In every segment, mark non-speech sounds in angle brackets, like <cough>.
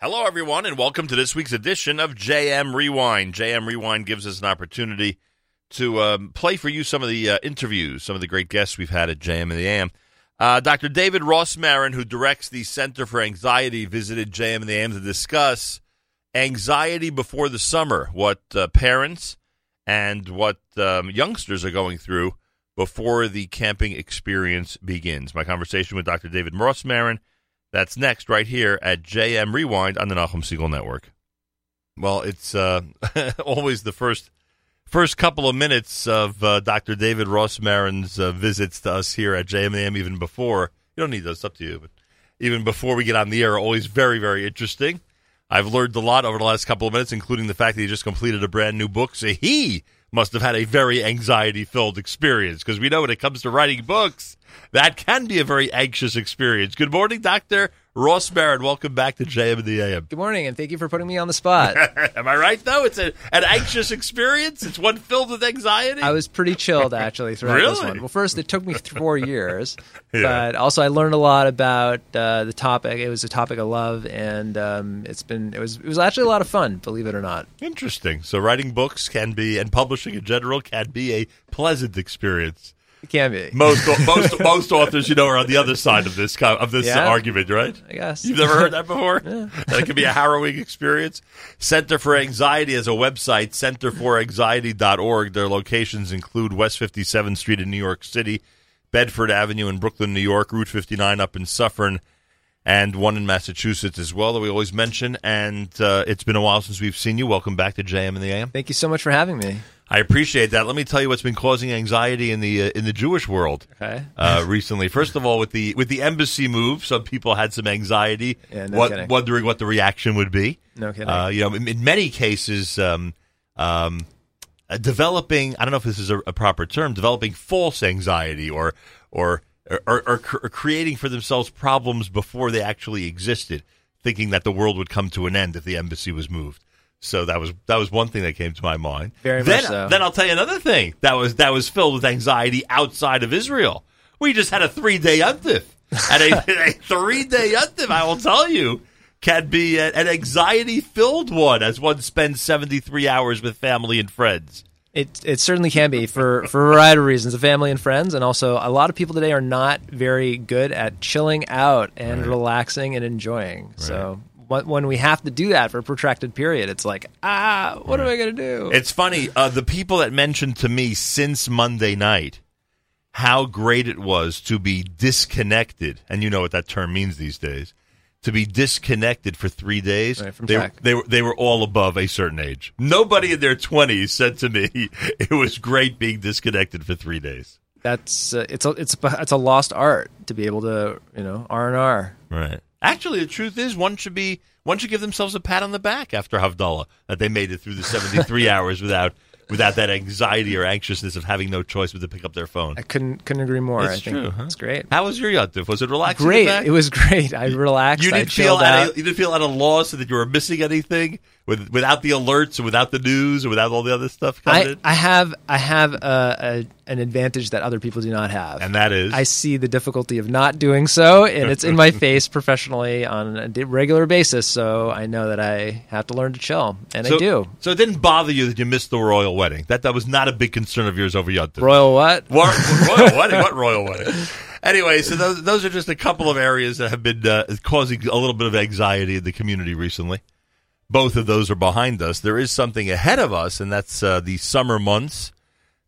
Hello, everyone, and welcome to this week's edition of JM Rewind. JM Rewind gives us an opportunity to um, play for you some of the uh, interviews, some of the great guests we've had at JM in the AM. Uh, Dr. David Rosmarin, who directs the Center for Anxiety, visited JM in the AM to discuss anxiety before the summer, what uh, parents and what um, youngsters are going through before the camping experience begins. My conversation with Dr. David Rosmarin that's next, right here at JM Rewind on the Nachum Segal Network. Well, it's uh, <laughs> always the first first couple of minutes of uh, Dr. David Rosmarin's uh, visits to us here at JMAM, even before. You don't need those, it's up to you. But even before we get on the air, always very, very interesting. I've learned a lot over the last couple of minutes, including the fact that he just completed a brand new book. So he must have had a very anxiety filled experience because we know when it comes to writing books, that can be a very anxious experience. Good morning, Dr. Rosmarin. Welcome back to JM in the AM. Good morning, and thank you for putting me on the spot. <laughs> Am I right, though? It's a, an anxious experience. It's one filled with anxiety. I was pretty chilled, actually, throughout really? this one. Well, first, it took me four <laughs> years, yeah. but also I learned a lot about uh, the topic. It was a topic I love, and um, it's been it was it was actually a lot of fun, believe it or not. Interesting. So, writing books can be, and publishing in general, can be a pleasant experience. It can be. Most <laughs> most most authors, you know, are on the other side of this of this yeah, argument, right? I guess you've never heard that before. <laughs> yeah. That can be a harrowing experience. Center for Anxiety has a website, centerforanxiety.org. Their locations include West 57th Street in New York City, Bedford Avenue in Brooklyn, New York, Route 59 up in Suffern, and one in Massachusetts as well that we always mention. And uh, it's been a while since we've seen you. Welcome back to JM in the AM. Thank you so much for having me. I appreciate that. Let me tell you what's been causing anxiety in the uh, in the Jewish world okay. uh, <laughs> recently. First of all, with the with the embassy move, some people had some anxiety, yeah, no what, wondering what the reaction would be. No kidding. Uh, you know, in, in, many cases, um, um, uh, developing I don't know if this is a, a, proper term, developing false anxiety or or or, or, or creating for themselves problems before they actually existed, thinking that the world would come to an end if the embassy was moved. So that was that was one thing that came to my mind. Very then, much so. Then I'll tell you another thing that was that was filled with anxiety outside of Israel. We just had a three day yuntif, and a, <laughs> a three day yuntif. I will tell you can be a, an anxiety filled one as one spends seventy three hours with family and friends. It it certainly can be for for a variety of reasons, the family and friends, and also a lot of people today are not very good at chilling out and Right. relaxing and enjoying. So when- when we have to do that for a protracted period, it's like ah, what am I going to do? It's funny. Uh, the people that mentioned to me since Monday night how great it was to be disconnected, and you know what that term means these days. To be disconnected for three days, Right, from they, tech. they were they were all above a certain age. Nobody in their twenties said to me <laughs> it was great being disconnected for three days. That's uh, it's a it's a, it's a lost art to be able to you know R and R. Right. Actually, the truth is, one should be one should give themselves a pat on the back after Havdalah that they made it through the seventy three <laughs> hours without without that anxiety or anxiousness of having no choice but to pick up their phone. I couldn't couldn't agree more. It's I think true, huh? It's great. How was your yuntif? Was it relaxing? Great. It was great. I relaxed. You didn't feel chilled at a, you didn't feel at a loss that you were missing anything with without the alerts and without the news and without all the other stuff coming I. I have I have a, a, an advantage that other people do not have. and that is I see the difficulty of not doing so, and it's in my <laughs> face professionally on a regular basis. So I know that I have to learn to chill, and so, I do. So it didn't bother you that you missed the royal wedding. That that was not a big concern of yours over yuntif. Royal what? What, royal <laughs> wedding? What royal wedding? Anyway, so those, those are just a couple of areas that have been uh, causing a little bit of anxiety in the community recently. Both of those are behind us. There is something ahead of us, and that's uh, the summer months.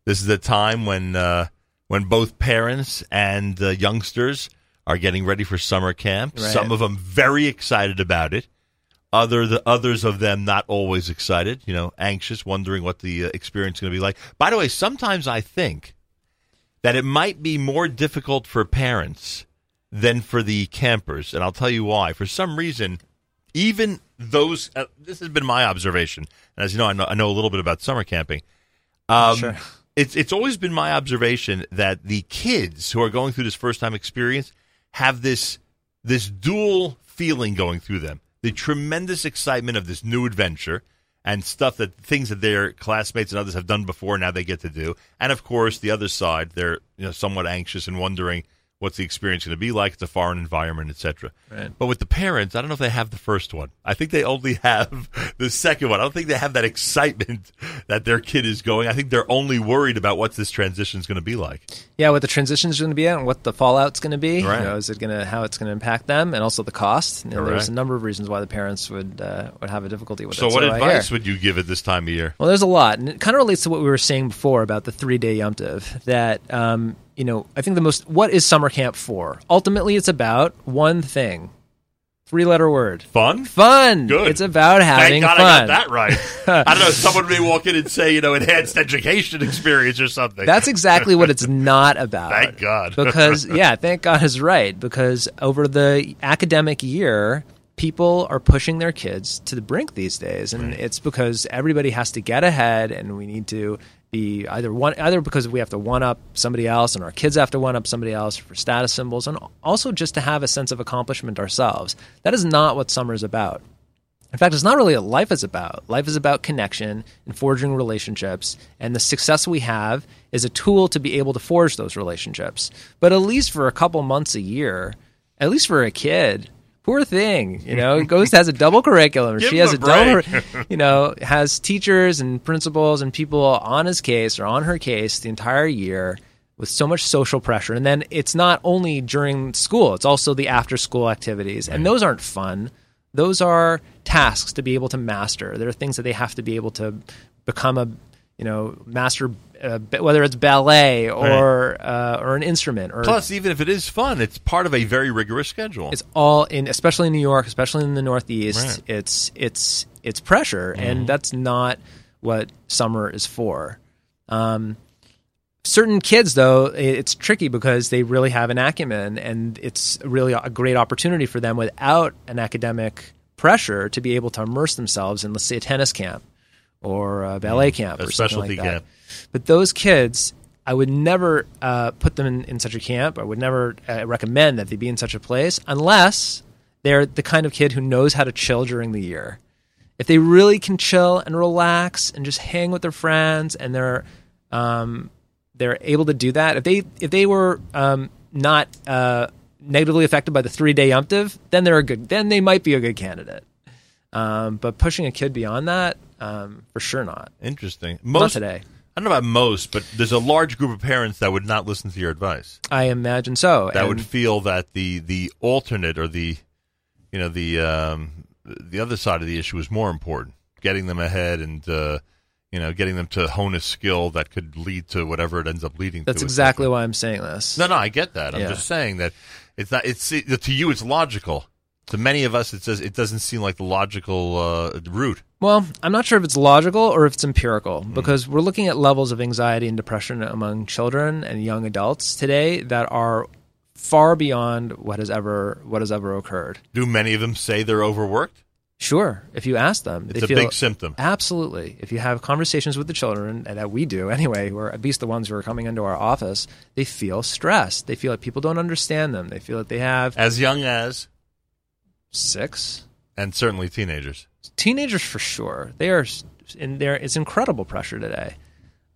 This is the time when uh, when both parents and uh, youngsters are getting ready for summer camp. Right. Some of them very excited about it. Other the others of them not always excited. You know, anxious, wondering what the uh, experience is going to be like. By the way, sometimes I think that it might be more difficult for parents than for the campers, and I'll tell you why. For some reason, even those uh, this has been my observation, and as you know, I know, I know a little bit about summer camping. Um, Sure. It's it's always been my observation that the kids who are going through this first time experience have this this dual feeling going through them: the tremendous excitement of this new adventure and stuff that things that their classmates and others have done before now they get to do, and of course the other side they're you know somewhat anxious and wondering What's the experience going to be like? It's a foreign environment, etc. Right. But with the parents, I don't know if they have the first one. I think they only have <laughs> the second one. I don't think they have that excitement <laughs> that their kid is going. I think they're only worried about what this transition is going to be like. Yeah, what the transition is going to be and what the fallout's going to be. Right. You know, is it going to how it's going to impact them, and also the cost. You know, there's a number of reasons why the parents would uh, would have a difficulty with So, it. what I advice would you give at this time of year? Well, there's a lot, and it kind of relates to what we were saying before about the three day Yom Tov. That um, you know, I think the most what is summer camp for? Ultimately, it's about one thing, three letter word, Fun? fun. Good. It's about having Thank God fun. I got that right. <laughs> I don't know. Someone may walk in and say, you know, enhanced education experience or something. That's exactly what it's not about. <laughs> Thank God. because <laughs> yeah, thank God is right. Because over the academic year, people are pushing their kids to the brink these days, and it's because everybody has to get ahead, and we need to be either one either because we have to one up somebody else, and our kids have to one up somebody else for status symbols, and also just to have a sense of accomplishment ourselves. That is not what summer is about. In fact, it's not really what life is about. Life is about connection and forging relationships, and the success we have is a tool to be able to forge those relationships. But at least for a couple months a year, at least for a kid, poor thing, you know, <laughs> ghost has a double curriculum. She has a a double, you know, has teachers and principals and people on his case or on her case the entire year with so much social pressure. And then it's not only during school, it's also the after school activities. And those aren't fun. Those are tasks to be able to master. There are things that they have to be able to become a, you know, master, uh, whether it's ballet or uh, or an instrument or Plus, even if it is fun, it's part of a very rigorous schedule. it's all in, especially in New York, especially in the Northeast. Right. Mm-hmm. It's it's it's pressure, and that's not what summer is for. Um, certain kids, though, it's tricky because they really have an acumen, and it's really a great opportunity for them without an academic pressure to be able to immerse themselves in, let's say, a tennis camp or a ballet camp a or something specialty like that. camp. But those kids, I would never uh, put them in, in such a camp. I would never uh, recommend that they be in such a place unless they're the kind of kid who knows how to chill during the year. If they really can chill and relax and just hang with their friends, and they're um, they're able to do that, if they if they were um, not uh, negatively affected by the three day umptive, then they're a good. Then they might be a good candidate. Um, but pushing a kid beyond that, um, for sure not. Interesting. Not Most today. I don't know about most, but there's a large group of parents that would not listen to your advice. I imagine so. That And- would feel that the the alternate or the you know the um, the other side of the issue is more important. Getting them ahead and uh, you know getting them to hone a skill that could lead to whatever it ends up leading That's to. That's exactly why I'm saying this. No, no, I get that. I'm Yeah. just saying that it's not. It's to you, it's logical. To many of us, it says it doesn't seem like the logical uh, route. Well, I'm not sure if it's logical or if it's empirical Hmm. because we're looking at levels of anxiety and depression among children and young adults today that are far beyond what has ever what has ever occurred. Do many of them say they're overworked? Sure, if you ask them, It's a feel big symptom. absolutely. If you have conversations with the children, and that we do anyway, who are at least the ones who are coming into our office, they feel stressed. They feel like people don't understand them. They feel that they have As young as, six, and certainly teenagers. teenagers for sure. They are in there it's incredible pressure today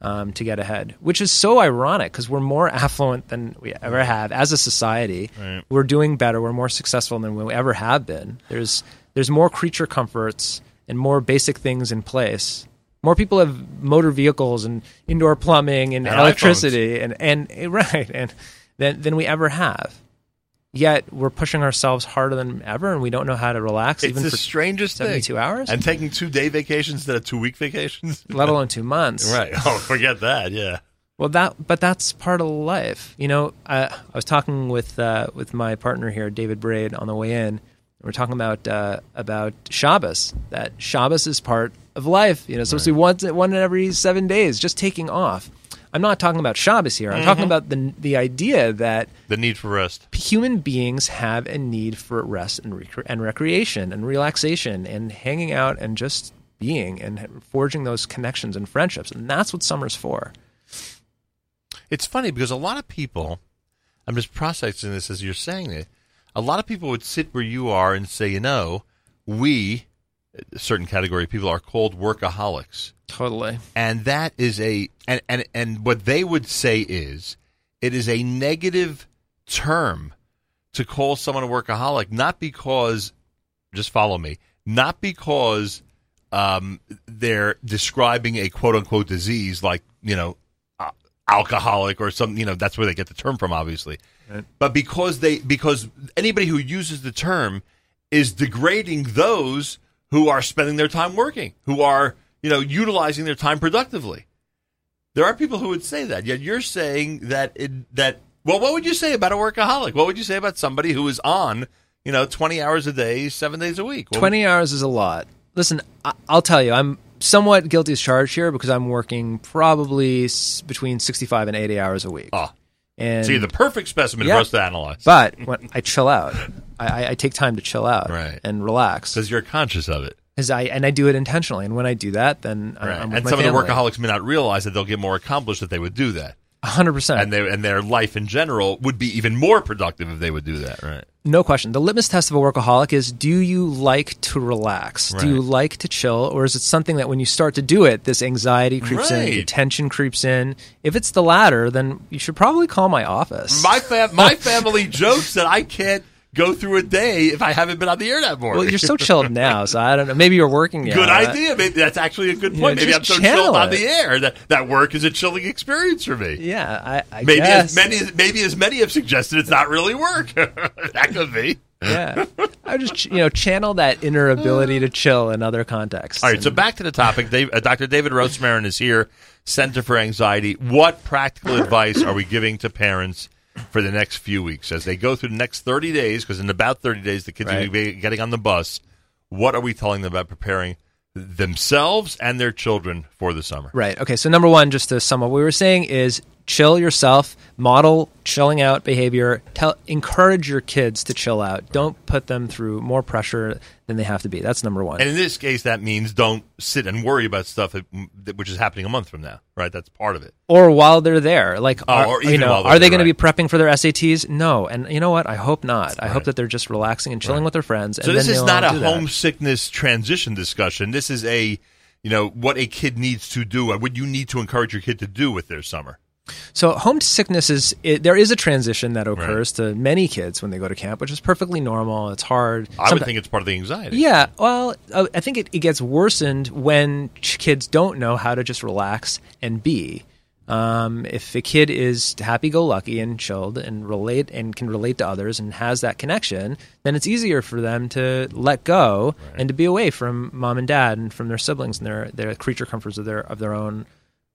um, to get ahead which is so ironic because we're more <laughs> affluent than we ever have as a society. Right. we're doing better. We're more successful than we ever have been. There's there's more creature comforts and more basic things in place. More people have motor vehicles and indoor plumbing and, And electricity and, and <laughs> right and than, than we ever have yet we're pushing ourselves harder than ever and we don't know how to relax It's even the for strangest thing. 72 hours? And taking two day vacations instead of two week vacations. <laughs> let alone two months. right. <laughs> Oh, forget that. Yeah. Well, that but that's part of life. You know, I, I was talking with uh, with my partner here, David Braid, on the way in. We're talking about uh, about Shabbos. That Shabbos is part of life. You know, supposed to be once one in every seven days, just taking off. I'm not talking about Shabbos here. I'm talking mm-hmm. about the the idea that The need for rest. human beings have a need for rest and, rec- and recreation and relaxation and hanging out and just being and forging those connections and friendships. And that's what summer's for. It's funny because a lot of people, I'm just processing this as you're saying it, a lot of people would sit where you are and say, you know, we, certain category of people, are called workaholics. Totally. and that is a and and and what they would say is it is a negative term to call someone a workaholic, not because, just follow me, not because um, they're describing a quote unquote disease like, you know, alcoholic or something, you know, that's where they get the term from, obviously. Right. But because they, because anybody who uses the term is degrading those who are spending their time working, who are, you know, utilizing their time productively. There are people who would say that. Yet you're saying that it, that well, what would you say about a workaholic? What would you say about somebody who is on, you know, 20 hours a day, 7 days a week? What would- 20 hours is a lot. Listen, I- I'll tell you, I'm somewhat guilty as charged here because I'm working probably s- between 65 and 80 hours a week. Oh, and so you're the perfect specimen Yeah. for us to analyze. but when I chill out. I, I, take time to chill out Right. and relax. because you're conscious of it. 'Cause I and I do it intentionally. And when I do that, then Right. I'm with And some family. of the workaholics may not realize that they'll get more accomplished if they would do that. 100%. And they, and their life in general would be even more productive if they would do that, right? No question. The litmus test of a workaholic is do you like to relax? Do you like to chill? Or is it something that when you start to do it, this anxiety creeps in, the tension creeps in? If it's the latter, then you should probably call my office. My fam- my family <laughs> jokes that I can't go through a day if I haven't been on the air that morning. well, you're so <laughs> chilled now, so I don't know. Maybe you're working. Good idea. Maybe that's actually a good point. Yeah, Maybe I'm so chilled on the air that that work is a chilling experience for me. Yeah, I, I Maybe guess. as many maybe as many have suggested it's not really work. <laughs> that could be. yeah, I just you know channel that inner ability to chill in other contexts. All right, so back to the topic. Dave, uh, Dr. David Rosmarin is here, Center for Anxiety. What practical advice are we giving to parents for the next few weeks as they go through the next 30 days? Because in about 30 days, the kids Right. will be getting on the bus. What are we telling them about preparing themselves and their children for the summer? Right. Okay. So number one, just to sum up what we were saying is chill yourself, model chilling out behavior, tell encourage your kids to chill out. Don't put them through more pressure than they have to be. That's number one. And in this case, that means don't sit and worry about stuff that, which is happening a month from now, right? That's part of it. or while they're there, like Oh, are, or you know, are they going to be prepping for their SATs? No. And you know what? I hope not. I Right. hope that they're just relaxing and chilling with their friends. So this is not a homesickness transition discussion. This is a, you know, what a kid needs to do, what you need to encourage your kid to do with their summer. So homesickness is it, there is a transition that occurs to many kids when they go to camp, which is perfectly normal. It's hard. I would think it's part of the anxiety. Yeah, well, uh, I think it, it gets worsened when kids don't know how to just relax and be. Um, if a kid is happy-go-lucky and chilled and relate and can relate to others and has that connection, then it's easier for them to let go and to be away from mom and dad and from their siblings and their their creature comforts of their of their own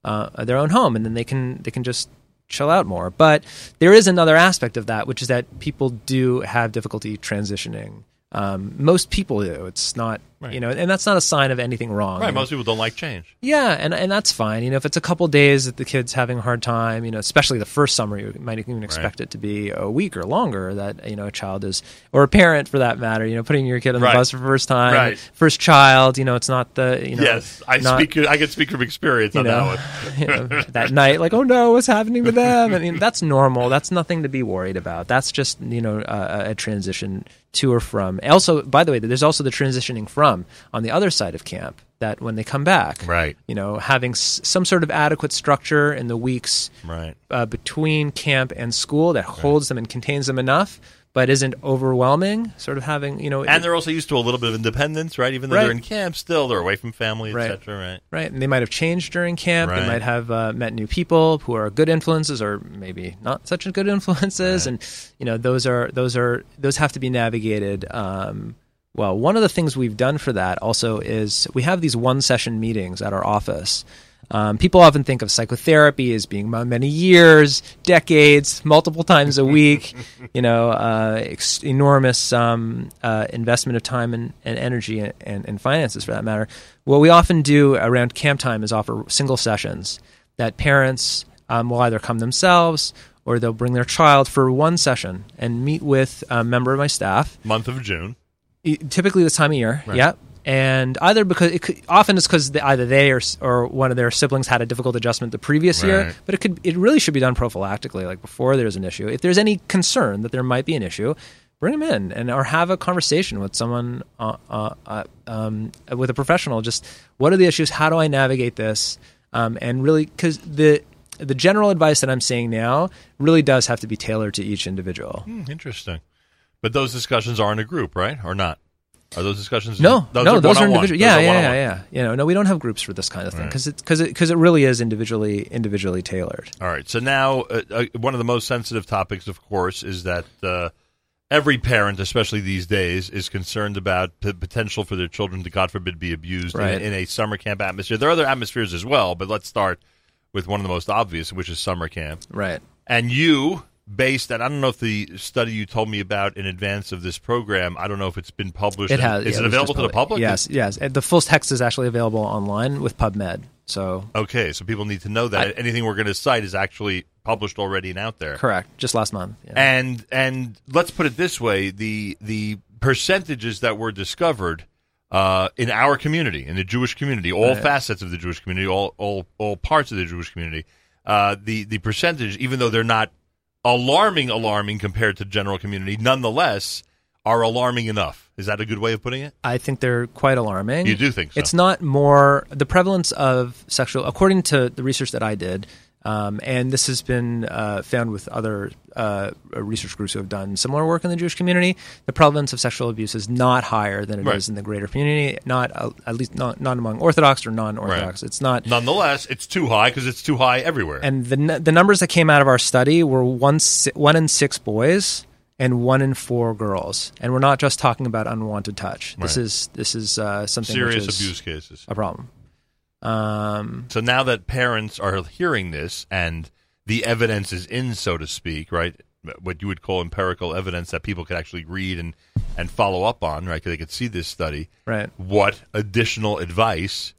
uh, their own home, and then they can they can just chill out more. But there is another aspect of that, which is that people do have difficulty transitioning. Um, most people do. It's not, Right. you know, and that's not a sign of anything wrong. Right. Most people don't like change. Yeah, and and that's fine. You know, if it's a couple days that the kid's having a hard time, you know, especially the first summer, you might even expect it to be a week or longer that you know a child is, or a parent for that matter. You know, putting your kid on Right. the bus for the first time, Right. first child. You know, it's not the you know. yes, I not- speak. I can speak from experience you on know, that one. <laughs> you know, that night, like, oh no, what's happening to them? I mean, that's normal. That's nothing to be worried about. That's just you know uh, a transition to or from. Also, by the way, there's also the transitioning from on the other side of camp. That when they come back, Right. You know, having s- some sort of adequate structure in the weeks Right. uh, between camp and school that holds them and contains them enough, but isn't overwhelming. Sort of having you know, And they're also used to a little bit of independence, right? Even though Right. they're in camp, still they're away from family, Right. etc. Right. right? And they might have changed during camp. They might have uh, met new people who are good influences, or maybe not such good influences. And you know, those are those are those have to be navigated. Um, well, one of the things we've done for that also is we have these one session meetings at our office. Um, people often think of psychotherapy as being many years, decades, multiple times a week, <laughs> you know, uh, ex- enormous um, uh, investment of time and, and energy and, and, and finances for that matter. What we often do around camp time is offer single sessions that parents um, will either come themselves or they'll bring their child for one session and meet with a member of my staff Month of June. Typically this time of year. Right. Yeah. And either because it could, often it's because either they or or one of their siblings had a difficult adjustment the previous year, but it could it really should be done prophylactically, like before there's an issue. If there's any concern that there might be an issue, bring them in and or have a conversation with someone uh, uh, uh, um, with a professional. Just what are the issues? How do I navigate this? Um, and really, because the the general advice that I'm seeing now really does have to be tailored to each individual. Hmm, interesting. But those discussions are in a group, right? Or not? Are those discussions? No, those no, are those are individual. Those Yeah, are yeah, yeah, yeah. You know, no, we don't have groups for this kind of thing Right. because it because it because it really is individually individually tailored. All right. So now, uh, uh, one of the most sensitive topics, of course, is that uh, every parent, especially these days, is concerned about the potential for their children to, God forbid, be abused Right. a, in a summer camp atmosphere. There are other atmospheres as well, but let's start with one of the most obvious, which is summer camp. Right. And you, based on, I don't know if the study you told me about in advance of this program, I don't know if it's been published. It has. Is yeah, it available to the public? Yes, yes. The full text is actually available online with PubMed. So Okay, so people need to know that anything we're going to cite is actually published already and out there. correct, just last month. Yeah. And and let's put it this way: the the percentages that were discovered uh, in our community, in the Jewish community, all Right. facets of the Jewish community, all all all parts of the Jewish community, uh, the the percentage, even though they're not alarming, alarming compared to the general community, nonetheless, are alarming enough. Is that a good way of putting it? I think they're quite alarming. You do think so? It's not more the prevalence of sexual, according to the research that I did, um, and this has been uh, found with other uh, research groups who have done similar work in the Jewish community. The prevalence of sexual abuse is not higher than it is Right. in the greater community. Not uh, at least not, not among Orthodox or non-Orthodox. Right. It's not. Nonetheless, it's too high because it's too high everywhere. And the the numbers that came out of our study were one si- one in six boys and one in four girls. And we're not just talking about unwanted touch. This Right. is this is uh, something Serious is abuse cases. a problem. Um, So now that parents are hearing this and the evidence is in, so to speak, right? What you would call empirical evidence that people could actually read and, and follow up on, right? 'Cause they could see this study. right. What additional advice,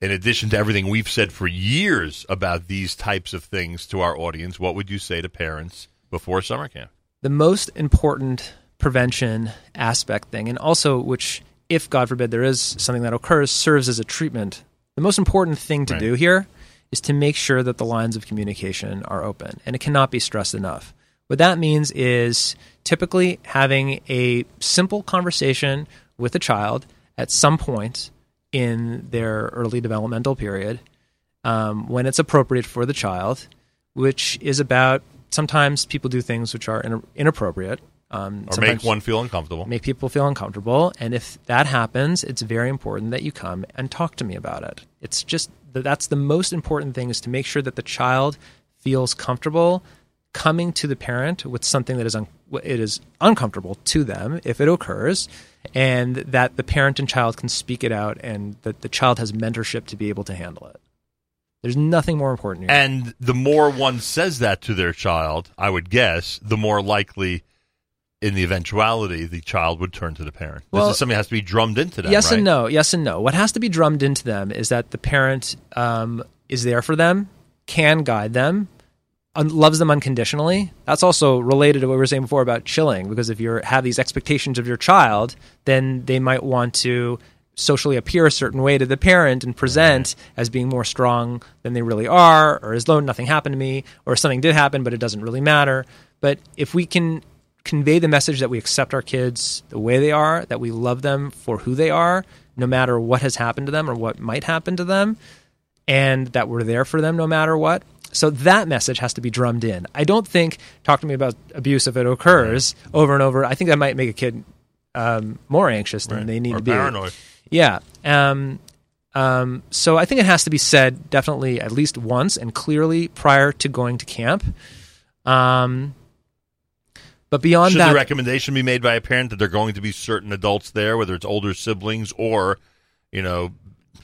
in addition to everything we've said for years about these types of things to our audience, what would you say to parents before summer camp? The most important prevention aspect thing, and also which, if God forbid there is something that occurs, serves as a treatment. The most important thing to Right. do here is to make sure that the lines of communication are open, and it cannot be stressed enough. What that means is typically having a simple conversation with a child at some point in their early developmental period um, when it's appropriate for the child, which is about sometimes people do things which are in, inappropriate. Um, Or make one feel uncomfortable? make people feel uncomfortable. And if that happens, it's very important that you come and talk to me about it. It's just that's the most important thing is to make sure that the child feels comfortable coming to the parent with something that is un- it is uncomfortable to them if it occurs, and that the parent and child can speak it out, and that the child has mentorship to be able to handle it. There's nothing more important. Here. And the more one says that to their child, I would guess, the more likely, in the eventuality, the child would turn to the parent. Well, this is something that has to be drummed into them. yes right? and no. Yes and no. What has to be drummed into them is that the parent um, is there for them, can guide them, un- loves them unconditionally. That's also related to what we were saying before about chilling, because if you have these expectations of your child, then they might want to socially appear a certain way to the parent and present as being more strong than they really are, or as though nothing happened to me, or something did happen, but it doesn't really matter. But if we can convey the message that we accept our kids the way they are, that we love them for who they are, no matter what has happened to them or what might happen to them, and that we're there for them no matter what. So that message has to be drummed in. I don't think talk to me about abuse if it occurs over and over. I think that might make a kid um, more anxious than Right. they need or to be. paranoid. Yeah. Um, um, so I think it has to be said definitely at least once and clearly prior to going to camp. Um, but beyond that. Should that, the recommendation be made by a parent that there are going to be certain adults there, whether it's older siblings or, you know,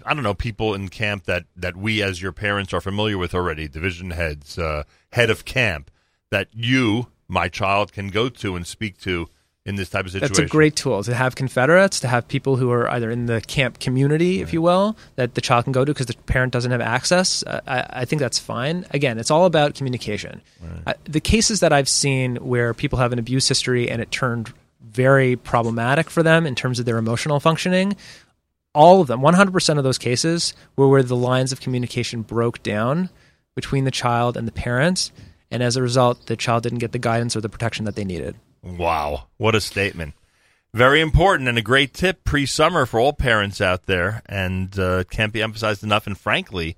I don't know, people in camp that, that we as your parents are familiar with already, division heads, uh, head of camp, that you, my child, can go to and speak to in this type of situation? That's a great tool to have Confederates, to have people who are either in the camp community, if you will, that the child can go to because the parent doesn't have access. Uh, I, I think that's fine. Again, it's all about communication. Uh, the cases that I've seen where people have an abuse history and it turned very problematic for them in terms of their emotional functioning, all of them, 100% of those cases were where the lines of communication broke down between the child and the parents. And as a result, the child didn't get the guidance or the protection that they needed. Wow, what a statement. Very important and a great tip pre summer for all parents out there, and uh, it can't be emphasized enough. And frankly,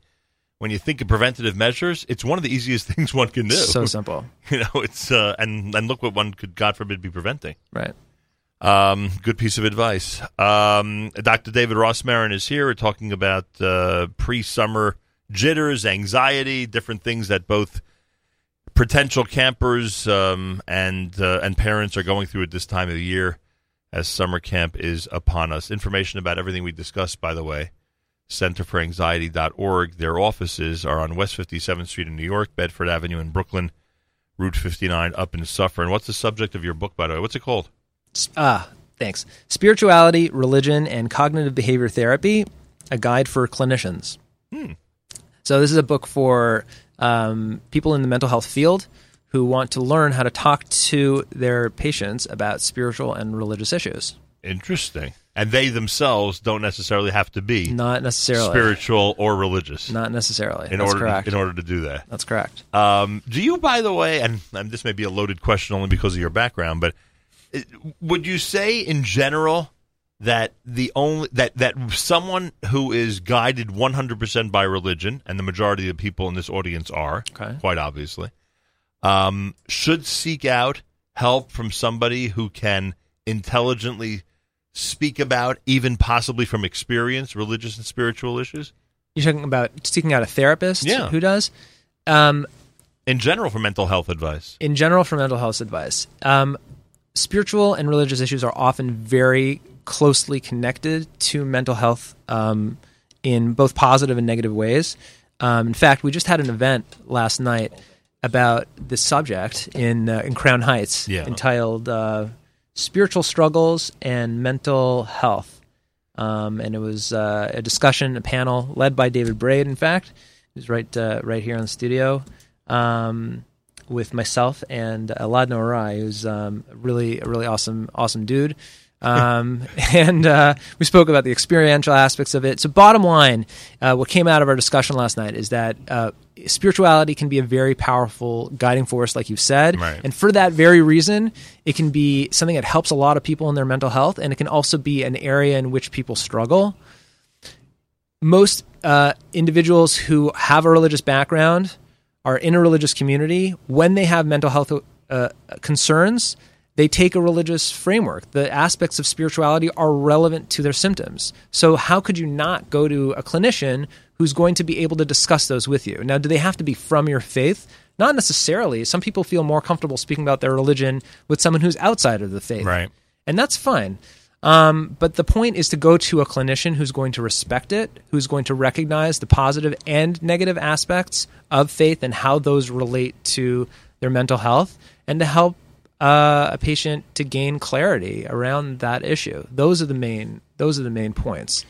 when you think of preventative measures, it's one of the easiest <laughs> things one can do. So simple. <laughs> you know, it's uh, and and look what one could, God forbid, be preventing. Right. Um, good piece of advice. Um, Dr. David Rosmarin is here. We're talking about uh, pre-summer jitters, anxiety, different things that both potential campers um, and uh, and parents are going through at this time of the year as summer camp is upon us. Information about everything we discussed, by the way, centerforanxiety.org. Their offices are on West 57th Street in New York, Bedford Avenue in Brooklyn, Route 59 up in Suffern. What's the subject of your book, by the way? What's it called? Ah, thanks. Spirituality, Religion, and Cognitive Behavior Therapy, a guide for clinicians. Hmm. So, this is a book for um, people in the mental health field who want to learn how to talk to their patients about spiritual and religious issues. Interesting. And they themselves don't necessarily have to be Not necessarily. spiritual or religious Not necessarily. in That's order correct. To, in order to do that. That's correct. Um, do you, by the way, and, and this may be a loaded question only because of your background, but uh, would you say in general that the only that that someone who is guided 100% by religion, and the majority of the people in this audience are, Okay. quite obviously, um, should seek out help from somebody who can intelligently speak about, even possibly from experience, religious and spiritual issues? You're talking about seeking out a therapist Yeah. who does? Um, In general, for mental health advice. in general, for mental health advice, um, spiritual and religious issues are often very closely connected to mental health um, in both positive and negative ways. Um, in fact, we just had an event last night about this subject in uh, in Crown Heights, Yeah. entitled uh, "Spiritual Struggles and Mental Health," um, and it was uh, a discussion, a panel led by David Braid. In fact, who's right uh, right here in the studio. Um, with myself and Aladno Arai, who's um, really a really awesome awesome dude. Um, <laughs> and uh, we spoke about the experiential aspects of it. So, bottom line, uh, what came out of our discussion last night is that uh, spirituality can be a very powerful guiding force, like you said. Right. And for that very reason, it can be something that helps a lot of people in their mental health, and it can also be an area in which people struggle most uh, individuals who have a religious background are in a religious community when they have mental health uh, concerns they take a religious framework. The aspects of spirituality are relevant to their symptoms. So how could you not go to a clinician who's going to be able to discuss those with you? Now do they have to be from your faith? Not necessarily. Some people feel more comfortable speaking about their religion with someone who's outside of the faith. Right. and that's fine. Um, but the point is to go to a clinician who's going to respect it, who's going to recognize the positive and negative aspects of faith and how those relate to their mental health, and to help uh, a patient to gain clarity around that issue. Those are the main. Those are the main points.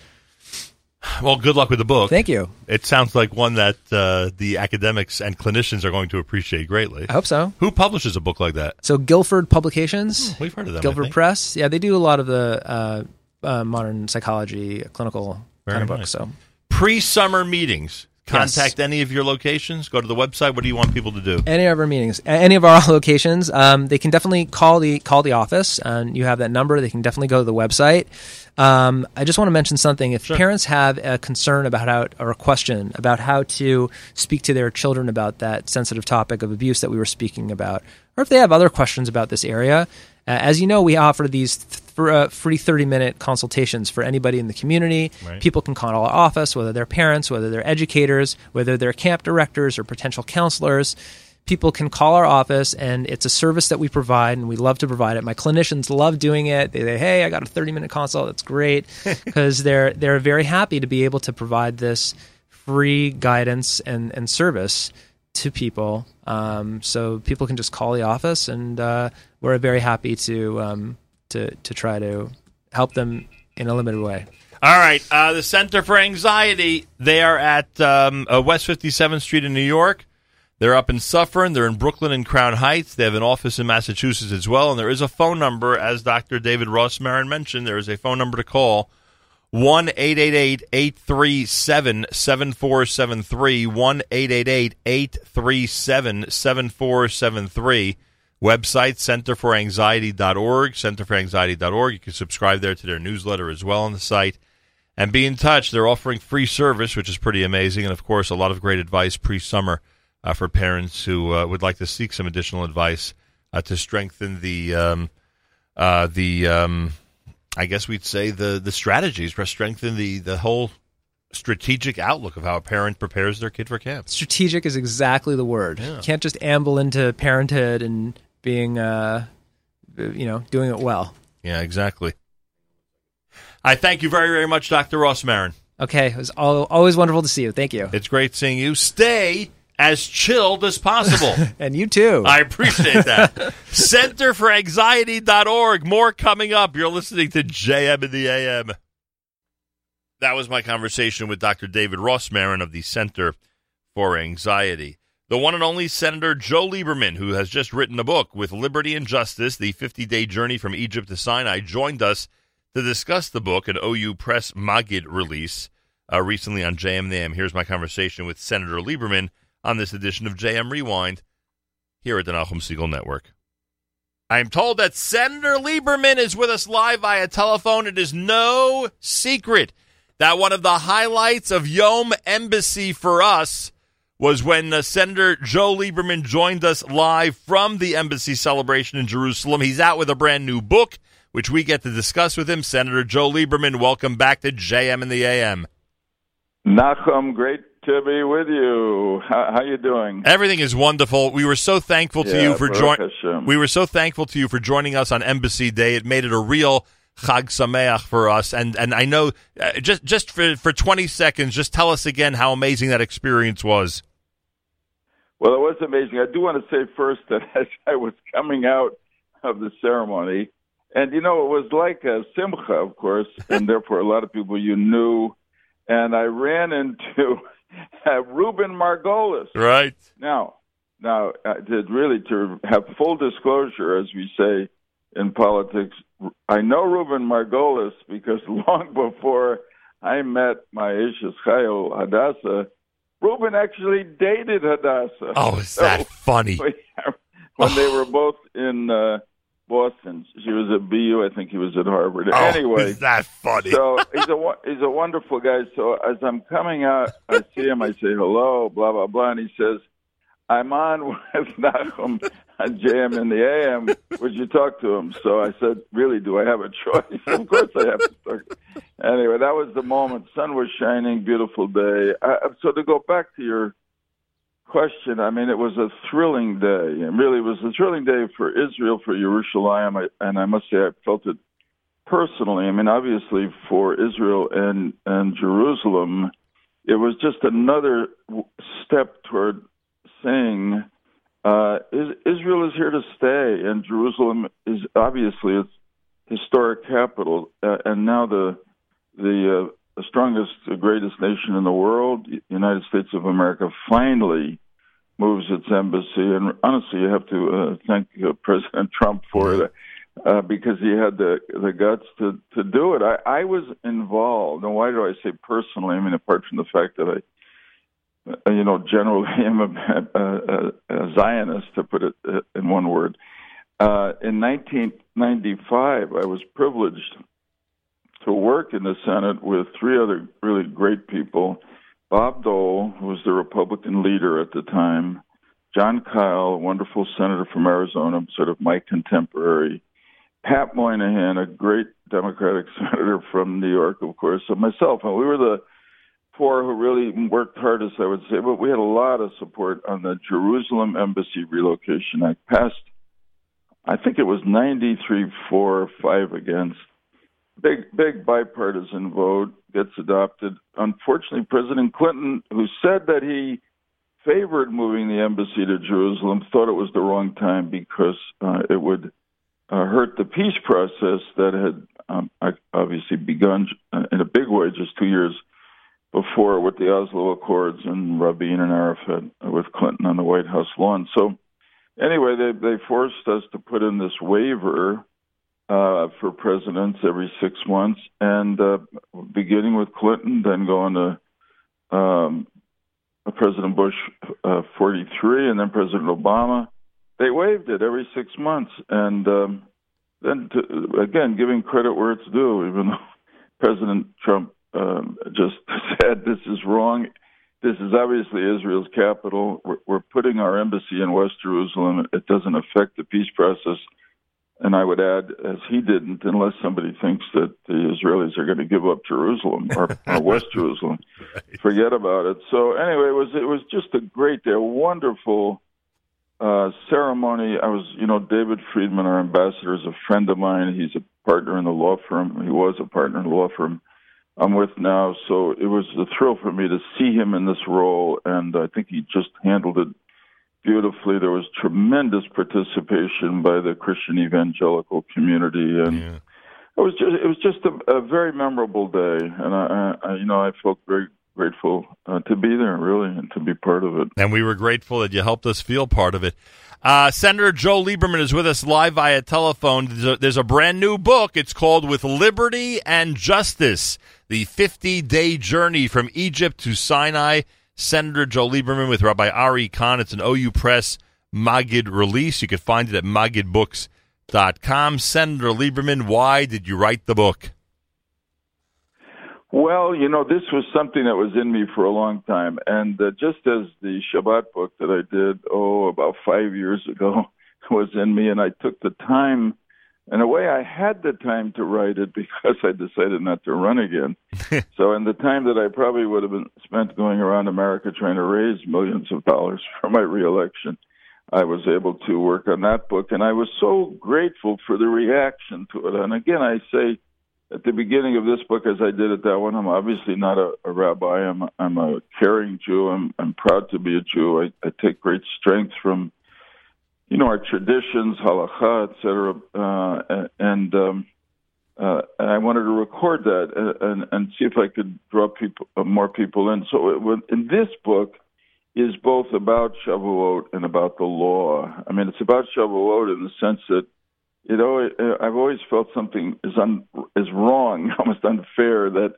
Well, good luck with the book. Thank you. It sounds like one that uh, the academics and clinicians are going to appreciate greatly. I hope so. Who publishes a book like that? So Guilford Publications, We've heard of them. Guilford. Press. Yeah, they do a lot of the uh, uh, modern psychology, clinical Very kind of books. So Pre-summer meetings. Yes. Contact any of your locations. Go to the website. What do you want people to do? any of our meetings, any of our <laughs> locations, um, they can definitely call the call the office, and you have that number. They can definitely go to the website. Um, I just want to mention something. If Sure. parents have a concern about how, or a question about how to speak to their children about that sensitive topic of abuse that we were speaking about, or if they have other questions about this area, uh, as you know, we offer these th- for, uh, free 30 minute consultations for anybody in the community. Right. People can call our office, whether they're parents, whether they're educators, whether they're camp directors or potential counselors. People can call our office, and it's a service that we provide, and we love to provide it. My clinicians love doing it. They say, "Hey, I got a 30 minute consult. That's great," <laughs> because they're they're very happy to be able to provide this free guidance and and service to people. Um, so people can just call the office, and uh, we're very happy to um, to to try to help them in a limited way. All right. Uh, the Center for Anxiety. They are at um, uh, West 57th Street in New York. They're up in Suffern. They're in Brooklyn and Crown Heights. They have an office in Massachusetts as well. And there is a phone number, as Dr. David Rosmarin mentioned. There is a phone number to call 1 837 7473. 1 837 7473. Website centerforanxiety.org. Centerforanxiety.org. You can subscribe there to their newsletter as well on the site. and be in touch. They're offering free service, which is pretty amazing, and of course, a lot of great advice pre summer uh, for parents who uh, would like to seek some additional advice uh, to strengthen the um, uh, the um, I guess we'd say the the strategies for strengthen the the whole strategic outlook of how a parent prepares their kid for camp. Strategic is exactly the word. Yeah. You can't just amble into parenthood and being, uh, you know, doing it well. Yeah, exactly. I thank you very, very much, Dr. Rosmarin. Okay, it was all, always wonderful to see you. Thank you, It's great seeing you. Stay as chilled as possible. <laughs> and you too. I appreciate that. <laughs> Centerforanxiety.org. More coming up. You're listening to JM in the AM. That was my conversation with Dr. David Rosmarin of the Center for Anxiety. The one and only Senator Joe Lieberman, who has just written a book with Liberty and Justice, the 50 day journey from Egypt to Sinai, joined us to discuss the book, an OU Press Maggid release uh, recently on JM and. Here's my conversation with Senator Lieberman on this edition of JM Rewind here at the Nachum Segal Network. I am told that Senator Lieberman is with us live via telephone. It is no secret that one of the highlights of Yom Embassy for us was when uh, Senator Joe Lieberman joined us live from the embassy celebration in Jerusalem. He's out with a brand new book, which we get to discuss with him. Senator Joe Lieberman, welcome back to JM in the AM. Nachum, great to be with you. How, how you doing? Everything is wonderful. We were so thankful to Yeah, you for joining. We were so thankful to you for joining us on Embassy Day. It made it a real Chag Sameach for us. And and I know uh, just just for for twenty seconds, just tell us again how amazing that experience was. Well, it was amazing. I do want to say first that <laughs> as I was coming out of the ceremony, and you know, it was like a simcha, of course, <laughs> and therefore a lot of people you knew, and I ran into <laughs> uh, Ruben Margolis. Right. Now, now, uh, to really to have full disclosure, as we say in politics, I know Ruben Margolis because <laughs> long before I met my Ishes Chayil Hadassah, Ruben actually dated Hadassah. Oh, is that funny? <laughs> when they were both in uh, Boston, she was at BU. I think he was at Harvard. Oh, anyway, is that funny? so he's a he's a wonderful guy. So as I'm coming out, I see him. I say hello, blah blah blah, and he says, "I'm on with Nachum JM in the AM. Would you talk to him?" So I said, "Really? Do I have a choice? <laughs> of course I have to talk." Anyway, that was the moment. Sun was shining, beautiful day. I, so to go back to your question, I mean, it was a thrilling day. It really was a thrilling day for Israel, for Jerusalem, and I must say I felt it personally. I mean, obviously for Israel and and Jerusalem, it was just another step toward saying uh, is, Israel is here to stay, and Jerusalem is obviously its historic capital, uh, and now the the, uh, strongest, greatest nation in the world, United States of America, finally moves its embassy. And honestly, you have to uh, thank uh, President Trump for it uh, because he had the the guts to to do it. I, I was involved, and why do I say personally? I mean, apart from the fact that I, you know, generally <laughs> am a, a, a Zionist, to put it uh, in one word. Uh, in 1995, I was privileged to work in the Senate with three other really great people. Bob Dole, who was the Republican leader at the time, Jon Kyl, a wonderful senator from Arizona, sort of my contemporary, Pat Moynihan, a great Democratic <laughs> senator from New York, of course, and myself. And we were the four who really worked hardest, I would say, but we had a lot of support on the Jerusalem Embassy Relocation Act. Passed, I think it was 93 4, 5 against. Big, big bipartisan vote gets adopted. Unfortunately, President Clinton, who said that he favored moving the embassy to Jerusalem, thought it was the wrong time because uh, it would uh, hurt the peace process that had um, obviously begun uh, in a big way just two years before with the Oslo Accords and Rabin and Arafat with Clinton on the White House lawn. So anyway, they they forced us to put in this waiver uh, for presidents every six months, and uh, beginning with Clinton, then going to um, President Bush uh, 43, and then President Obama. They waived it every six months, and um, then to, again, giving credit where it's due, even though <laughs> President Trump um, just <laughs> said, "This is wrong. This is obviously Israel's capital. We're, we're putting our embassy in West Jerusalem. It doesn't affect the peace process." And I would add, as he didn't, unless somebody thinks that the Israelis are going to give up Jerusalem or, or <laughs> West Jerusalem, right. forget about it. So anyway, it was it was just a great day, a wonderful uh, ceremony. I was, you know, David Friedman, our ambassador, is a friend of mine. He's a partner in the law firm. He was a partner in the law firm I'm with now. So it was a thrill for me to see him in this role, and I think he just handled it beautifully. There was tremendous participation by the Christian evangelical community, and yeah. it was just it was just a, a very memorable day. And I, I, you know, I felt very grateful uh, to be there, really, and to be part of it. And we were grateful that you helped us feel part of it. Uh, Senator Joe Lieberman is with us live via telephone. There's a, there's a, brand new book. It's called With Liberty and Justice The 50 Day Journey from Egypt to Sinai. Senator Joe Lieberman with Rabbi Ari Kahn. It's an OU Press Maggid release. You can find it at maggidbooks.com. Senator Lieberman, why did you write the book? Well, you know, this was something that was in me for a long time. And uh, just as the Shabbat book that I did, oh, about five years <laughs> ago was in me, and I took the time, in a way, I had the time to write it <laughs> because I decided not to run again. <laughs> so, in the time that I probably would have been spent going around America trying to raise millions of dollars for my reelection, I was able to work on that book. And I was so grateful for the reaction to it. And again, I say, at the beginning of this book, as I did at that one, I'm obviously not a, a rabbi. I'm I'm a caring Jew. I'm I'm proud to be a Jew. I, I take great strength from, you know, our traditions, halacha, etc. Uh, and um, uh, and I wanted to record that and, and, and see if I could draw people uh, more people in. So it, in this book is both about Shavuot and about the law. I mean, it's about Shavuot in the sense that you know, I've always felt something is un, is wrong, <laughs> almost unfair that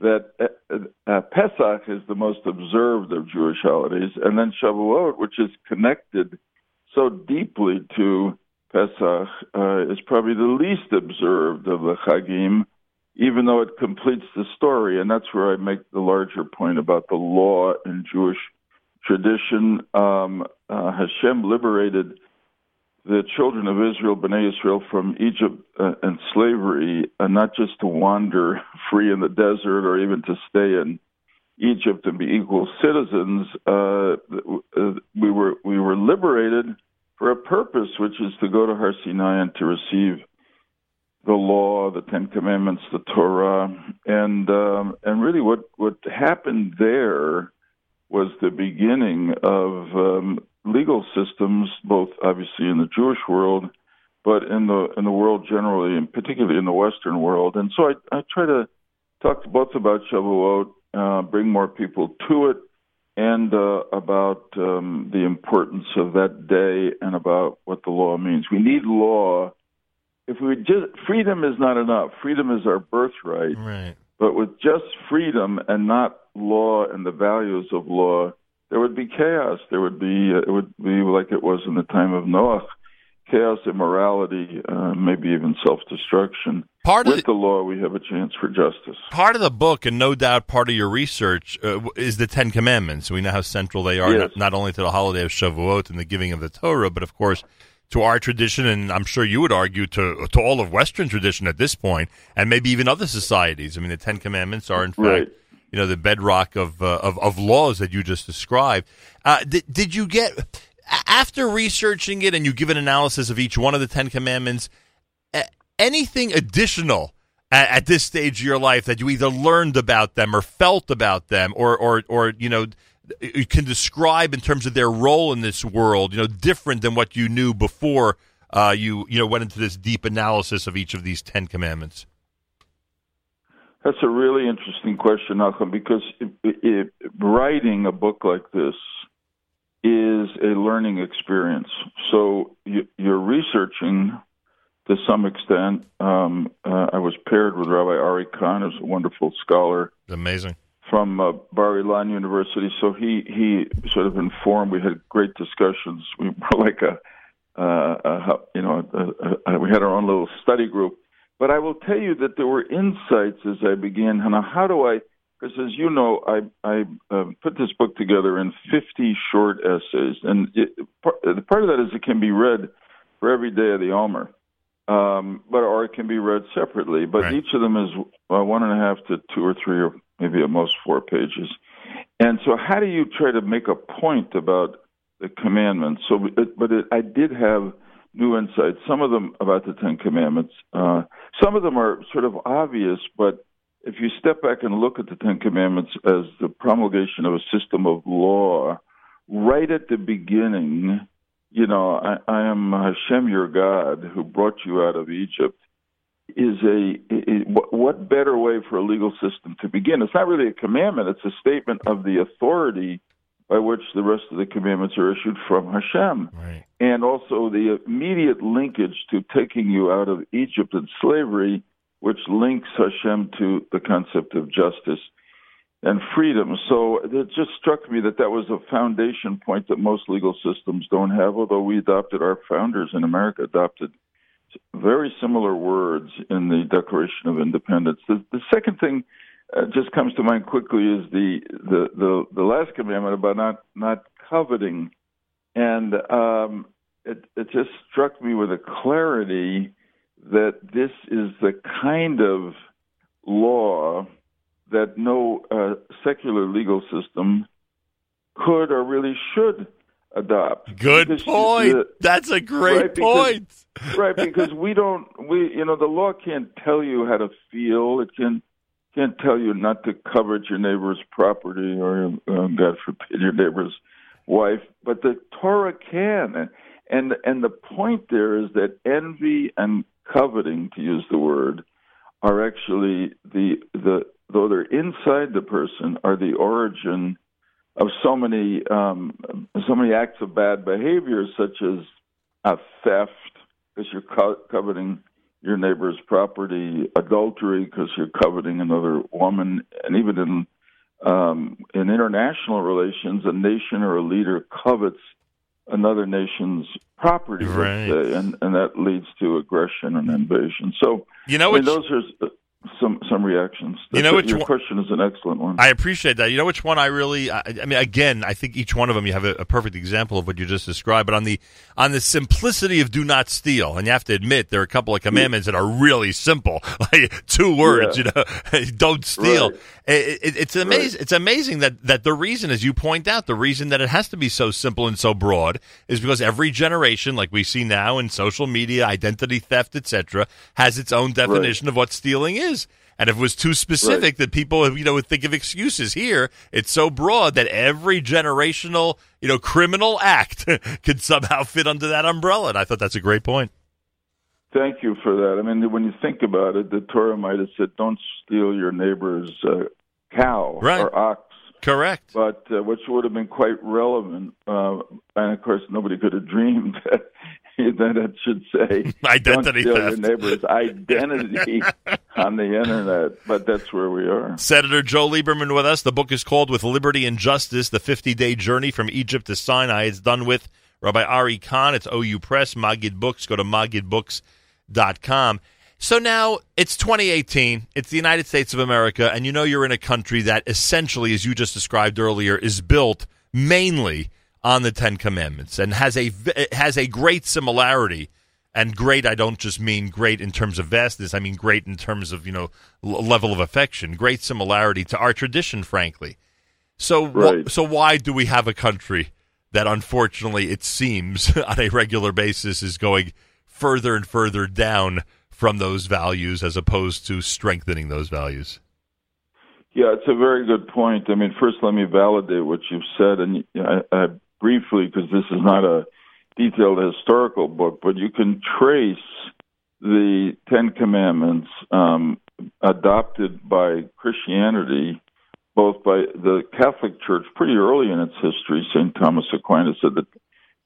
that uh, uh, Pesach is the most observed of Jewish holidays, and then Shavuot, which is connected so deeply to Pesach, uh, is probably the least observed of the Chagim, even though it completes the story. And that's where I make the larger point about the law in Jewish tradition. Um, uh, Hashem liberated the children of Israel, Bnei Israel, from Egypt uh, and slavery, uh, not just to wander <laughs> free in the desert or even to stay in Egypt and be equal citizens. Uh, uh, we were we were liberated for a purpose, which is to go to Har Sinai and to receive the law, the Ten Commandments, the Torah, and um, and really what what happened there was the beginning of um, legal systems, both obviously in the Jewish world, but in the in the world generally, and particularly in the Western world. And so I, I try to talk to both about Shavuot, uh, bring more people to it, and uh, about um, the importance of that day and about what the law means. We need law. If we just freedom is not enough. Freedom is our birthright. Right. But with just freedom and not law and the values of law, there would be chaos. There would be uh, it would be like it was in the time of Noah, chaos, immorality, uh, maybe even self-destruction. Part with of the, the, law, we have a chance for justice. Part of the book, and no doubt part of your research, uh, is the Ten Commandments. We know how central they are, yes. not, not only to the holiday of Shavuot and the giving of the Torah, but of course to our tradition, and I'm sure you would argue to to all of Western tradition at this point, and maybe even other societies. I mean, the Ten Commandments are in fact. Right you know the bedrock of uh, of, of laws that you just described. Uh, did, did you get after researching it and you give an analysis of each one of the Ten Commandments? anything additional at, at, this stage of your life that you either learned about them or felt about them, or or or you know you can describe in terms of their role in this world, you know, different than what you knew before uh, you you know went into this deep analysis of each of these Ten Commandments. That's a really interesting question, Nachum, because it, it, writing a book like this is a learning experience. So you, are researching to some extent. Um, uh, I was paired with Rabbi Ari Kahn, who's a wonderful scholar. Amazing. From uh, Bar Ilan University. So he, he sort of informed, we had great discussions. We were <laughs> like a, uh, a you know, a, a, we had our own little study group But I will tell you that there were insights as I began. Now, how do I? Because as you know, I I uh, put this book together in 50 short essays, and it, part, part of that is it can be read for every day of the Omer, um, but or it can be read separately. But Right. each of them is uh, one and a half to two or three, or maybe at most four pages. And so, how do you try to make a point about the commandments? So, it, but it, I did have new insights. Some of them about the Ten Commandments. Uh, some of them are sort of obvious, but if you step back and look at the Ten Commandments as the promulgation of a system of law, right at the beginning, you know, I, I am Hashem your God who brought you out of Egypt. Is a what- what better way for a legal system to begin? It's not really a commandment; it's a statement of the authority by which the rest of the commandments are issued from Hashem Right. and also the immediate linkage to taking you out of Egypt and slavery, which links Hashem to the concept of justice and freedom. So it just struck me that that was a foundation point that most legal systems don't have, although we adopted, our founders in America adopted very similar words in the Declaration of Independence. The, the second thing uh, just comes to mind quickly is the, the, the, the last commandment about not, not coveting. And um, it, it just struck me with a clarity that this is the kind of law that no uh, secular legal system could or really should adopt. Good Because point. the- That's a great Right, because- point. right because we don't we you know the law can't tell you how to feel it can can't tell you not to covet your neighbor's property or uh, god forbid your neighbor's wife but the torah can. And and the point there is that envy and coveting to use the word are actually the the though they're inside the person are the origin of so many um so many acts of bad behavior such as uh, theft because you're co- coveting your neighbor's property, adultery because you're coveting another woman, and even in um, in international relations, a nation or a leader covets another nation's property, Right. say, and and that leads to aggression and invasion. So You know I mean, those are some some reactions. You know which your one- question is an excellent one. I appreciate that. You know which one I really I, I mean again, I think each one of them you have a, a perfect example of what you just described, but on the on the simplicity of do not steal, and you have to admit there are a couple of commandments that are really simple. <laughs> Like two words, Yeah. you know, <laughs> don't steal. Right. It, it, it's amazing. It's amazing that that the reason, as you point out, the reason that it has to be so simple and so broad is because every generation, like we see now in social media, identity theft, etc., has its own definition of what stealing is. And if it was too specific, that people you know would think of excuses. Here, it's so broad that every generational you know criminal act <laughs> could somehow fit under that umbrella. And I thought that's a great point. Thank you for that. I mean, when you think about it, the Torah might have said, "Don't steal your neighbor's uh, cow Right. or ox." Correct. but uh, which would have been quite relevant. Uh, and of course, nobody could have <laughs> dreamed that, <laughs> that it should say <laughs> Identity theft. your neighbor's <laughs> identity on the internet. But that's where we are. Senator Joe Lieberman with us. The book is called With Liberty and Justice The 50 Day Journey from Egypt to Sinai. It's done with Rabbi Ari Kahn. It's OU Press, Maggid Books. Go to maggidbooks.com. So now it's 2018. It's the United States of America, and you know you're in a country that essentially, as you just described earlier, is built mainly on the Ten Commandments and has a has a great similarity. And great, I don't just mean great in terms of vastness. I mean great in terms of you know l- level of affection. Great similarity to our tradition, frankly. So, wh- so why do we have a country that, unfortunately, it seems <laughs> on a regular basis is going further and further down from those values as opposed to strengthening those values? Yeah, it's a very good point. I mean, first, let me validate what you've said, and I, I briefly, because this is not a detailed historical book, but you can trace the Ten Commandments um, adopted by Christianity, both by the Catholic Church pretty early in its history. St. Thomas Aquinas said that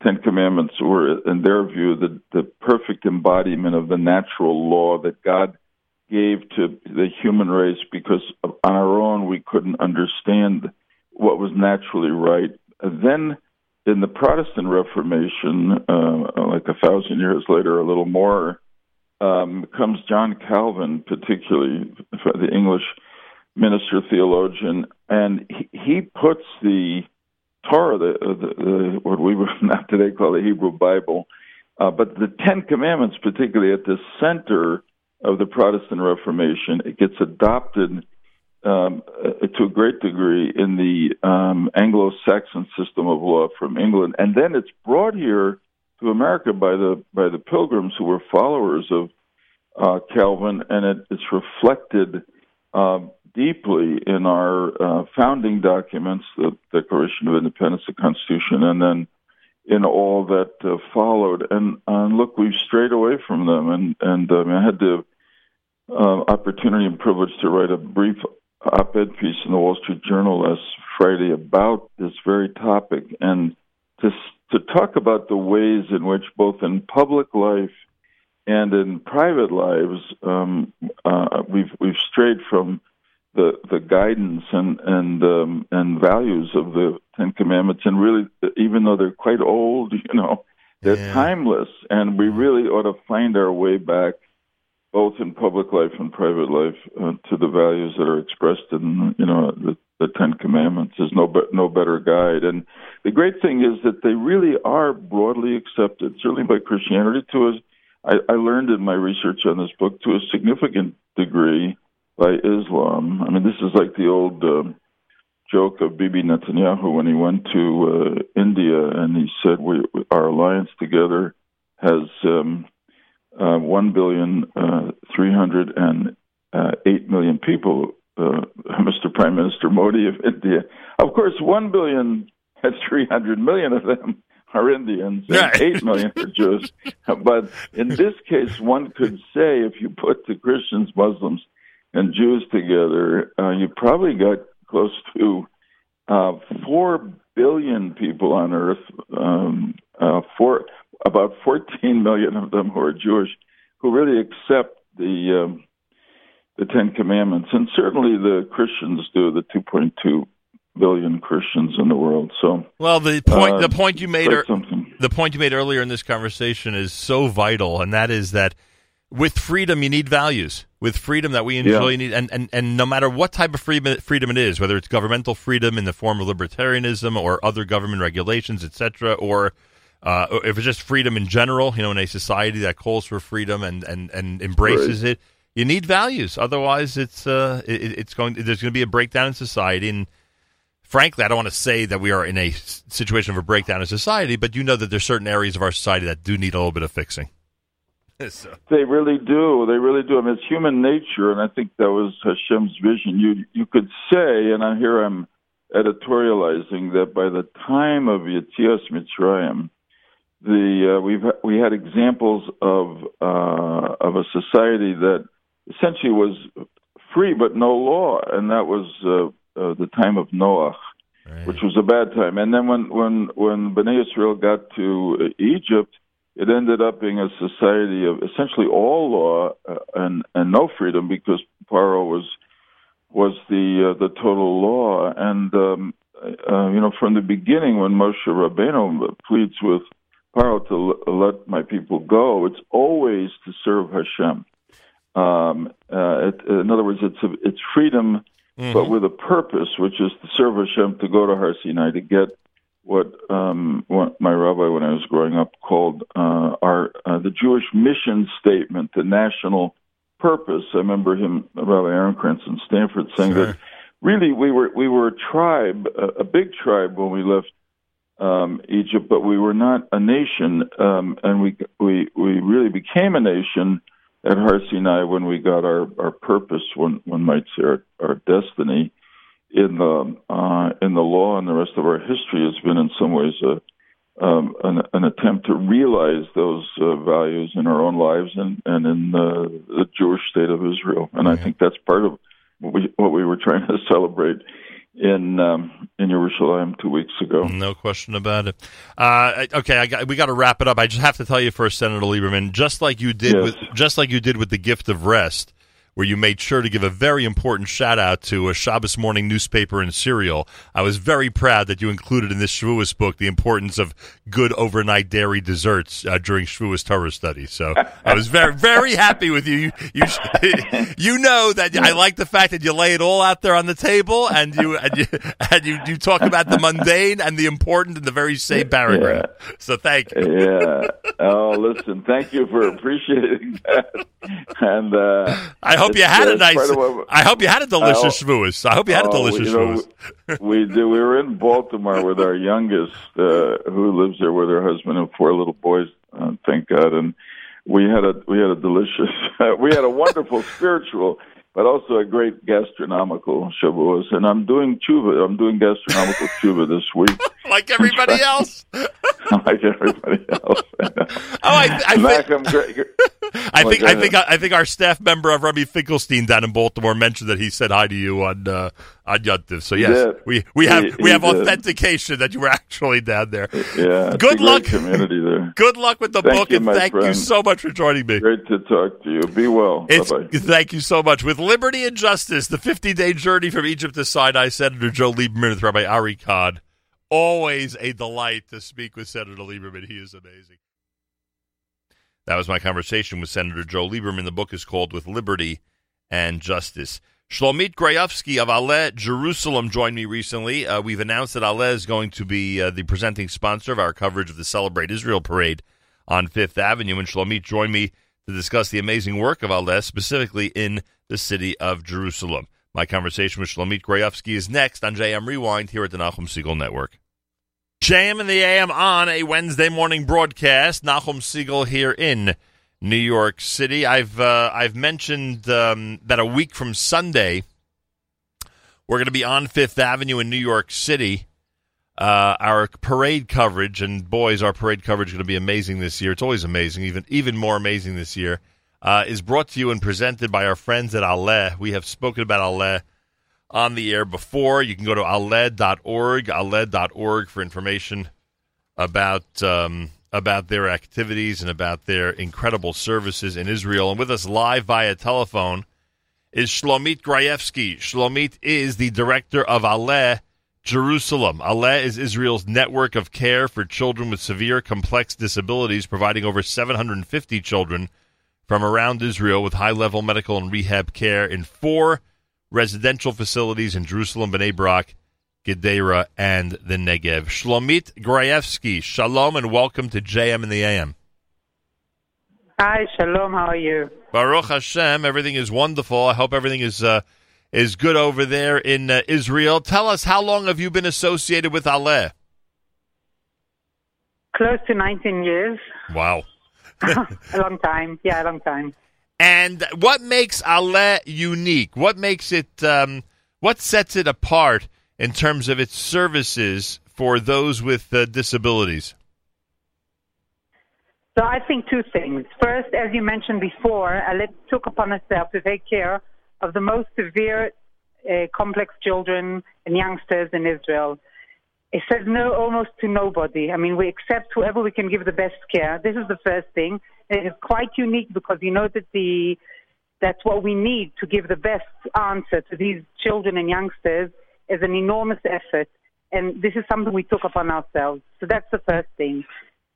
Ten Commandments were, in their view, the, the perfect embodiment of the natural law that God gave to the human race because on our own we couldn't understand what was naturally right. Then in the Protestant Reformation, uh, like a thousand years later, a little more, um, comes John Calvin, particularly the English minister theologian, and he, he puts the Torah, the, the, the, what we would <laughs> not today call the Hebrew Bible, uh, but the Ten Commandments, particularly at the center of the Protestant Reformation, it gets adopted um, uh, to a great degree in the um, Anglo-Saxon system of law from England, and then it's brought here to America by the by the Pilgrims who were followers of uh, Calvin, and it, it's reflected uh, deeply in our uh, founding documents, the Declaration of Independence, the Constitution, and then in all that uh, followed. And, and look, we've strayed away from them. And, and um, I had the opportunity and privilege to write a brief op-ed piece in the Wall Street Journal last Friday about this very topic, and to to talk about the ways in which both in public life and in private lives um, uh, we've we've strayed from the the guidance and and um, and values of the Ten Commandments, and really, even though they're quite old, you know, they're yeah. timeless, and we really ought to find our way back, both in public life and private life, uh, to the values that are expressed in you know the, the Ten Commandments. There's no be- no better guide, and the great thing is that they really are broadly accepted, certainly by Christianity. To I, I learned in my research on this book to a significant degree by Islam. I mean, this is like the old uh, joke of Bibi Netanyahu when he went to uh, India and he said, we, "Our alliance together has um, uh, one billion uh, three hundred and uh, eight million people." Uh, <laughs> Mr. Prime Minister Modi of India, of course, one billion and three hundred million of them <laughs> are Indians and right. eight million are Jews. <laughs> But in this case, one could say if you put the Christians, Muslims, and Jews together, uh, you probably got close to uh, four billion people on Earth. Um, uh, four, about 14 <laughs> million of them who are Jewish, who really accept the um, the Ten Commandments, and certainly the Christians do. The 2.2 billion Christians in the world. So, well, the point uh, the point you made er- the point you made earlier in this conversation is so vital, and that is that with freedom, you need values. With freedom that we enjoy, yeah. need, and, and, and no matter what type of freedom, freedom it is, whether it's governmental freedom in the form of libertarianism or other government regulations, etc., or uh, if it's just freedom in general, you know, in a society that calls for freedom and, and, and embraces right. it, you need values. Otherwise, it's uh, it, it's going. There's going to be a breakdown in society, and frankly, I don't want to say that we are in a situation of a breakdown in society, but you know that there's certain areas of our society that do need a little bit of fixing. <laughs> so. They really do. They really do. I mean, it's human nature, and I think that was Hashem's vision. You you could say, and I hear I'm editorializing that by the time of Yetzias Mitzrayim, the uh, we've we had examples of uh, of a society that essentially was free but no law, and that was uh, uh, the time of Noah. Right. Which was a bad time, and then when when when Bnei Israel got to Egypt, it ended up being a society of essentially all law uh, and and no freedom because Paro was was the uh, the total law and um, uh, you know from the beginning when Moshe Rabbeinu pleads with Paro to l- let my people go, it's always to serve Hashem. Um, uh, it, in other words, it's a, it's freedom, mm-hmm. but with a purpose, which is to serve Hashem, to go to Har Sinai, to get what, um, what my rabbi, when I was growing up, called uh, our uh, the Jewish mission statement, the national purpose. I remember him, Rabbi Ehrenkranz in Stamford, saying sure. that really we were we were a tribe, a, a big tribe when we left um, Egypt, but we were not a nation, um, and we we we really became a nation at Har Sinai when we got our our purpose, one one might say our, our destiny in the uh, in the law and the rest of our history has been in some ways a um, an, an, attempt to realize those uh, values in our own lives and, and in the, the Jewish state of Israel. And I think that's part of what we, what we were trying to <laughs> celebrate in um, in Jerusalem two weeks ago. No question about it. Uh, okay, got, we got to wrap it up. I just have to tell you first, Senator Lieberman, just like you did yes. with just like you did with the gift of rest where you made sure to give a very important shout out to a Shabbos morning newspaper and cereal. I was very proud that you included in this Shavuos book the importance of good overnight dairy desserts uh, during Shavuos Torah study. So I was very, very happy with you. You, you, <laughs> you know that I like the fact that you lay it all out there on the table and you, and you, and you, you talk about the mundane and the important in the very same paragraph. Yeah. So thank you. Yeah. Oh, listen, thank you for appreciating that. And uh, I hope you had a nice. I hope you had a delicious Shavuos. I hope you had oh, a delicious you know, <laughs> we did. We were in Baltimore with our youngest, uh, who lives there with her husband and four little boys. Uh, thank God, and we had a we had a delicious. <laughs> we had a wonderful <laughs> spiritual but also a great gastronomical Shavuos. And I'm doing tshuva. I'm doing gastronomical tshuva this week. <laughs> like everybody else. like everybody else. oh, I, I, <laughs> think, I think I think I think our staff member of Rabbi Finkelstein down in Baltimore mentioned that he said hi to you on uh, on Yontif. So yes, we we have he, we have did. authentication that you were actually down there. Yeah, good luck. Community there. <laughs> Good luck with the thank book, you, and thank friend. you so much for joining me. Great to talk to you. Be well. Bye. Thank you so much. With liberty and justice, the 50 day journey from Egypt to Sinai, Senator Joe Lieberman with Rabbi Ari Kahn. Always a delight to speak with Senator Lieberman. He is amazing. That was my conversation with Senator Joe Lieberman. The book is called With Liberty and Justice. Shlomit Grayevsky of Aleh Jerusalem joined me recently. Uh, we've announced that Aleh is going to be uh, the presenting sponsor of our coverage of the Celebrate Israel parade on Fifth Avenue. And Shlomit joined me to discuss the amazing work of Aleh, specifically in the city of Jerusalem. My conversation with Shlomit Grayevsky is next on JM Rewind here at the Nachum Segal Network. JM in the AM on a Wednesday morning broadcast. Nachum Segal here in New York City. I've uh, I've mentioned um, that a week from Sunday, we're going to be on Fifth Avenue in New York City. Uh, our parade coverage, and boys, our parade coverage is going to be amazing this year. It's always amazing, even even more amazing this year. Uh, is brought to you and presented by our friends at Aleh. We have spoken about Aleh on the air before. You can go to aleh.org, aleh.org for information about um, about their activities and about their incredible services in Israel. And with us live via telephone is Shlomit Grayevsky. Shlomit is the director of Aleh Jerusalem. Aleh is Israel's network of care for children with severe complex disabilities, providing over 750 children from around Israel with high level medical and rehab care in four residential facilities in Jerusalem, Bnei Brak, Gedera, and the Negev. Shlomit Grayevsky, shalom and welcome to JM in the AM. Hi, shalom. How are you? Baruch Hashem. Everything is wonderful. I hope everything is uh, is good over there in uh, Israel. Tell us, how long have you been associated with Aleh? Close to 19 years. Wow. <laughs> a long time. Yeah, a long time. And what makes Aleh unique? What makes it? Um, what sets it apart in terms of its services for those with uh, disabilities? So I think two things. First, as you mentioned before, Aleh took upon itself to take care of the most severe, uh, complex children and youngsters in Israel. It says no almost to nobody. I mean, we accept whoever we can give the best care. This is the first thing. It is quite unique because you know that the that's what we need to give the best answer to these children and youngsters is an enormous effort, and this is something we took upon ourselves. So that's the first thing.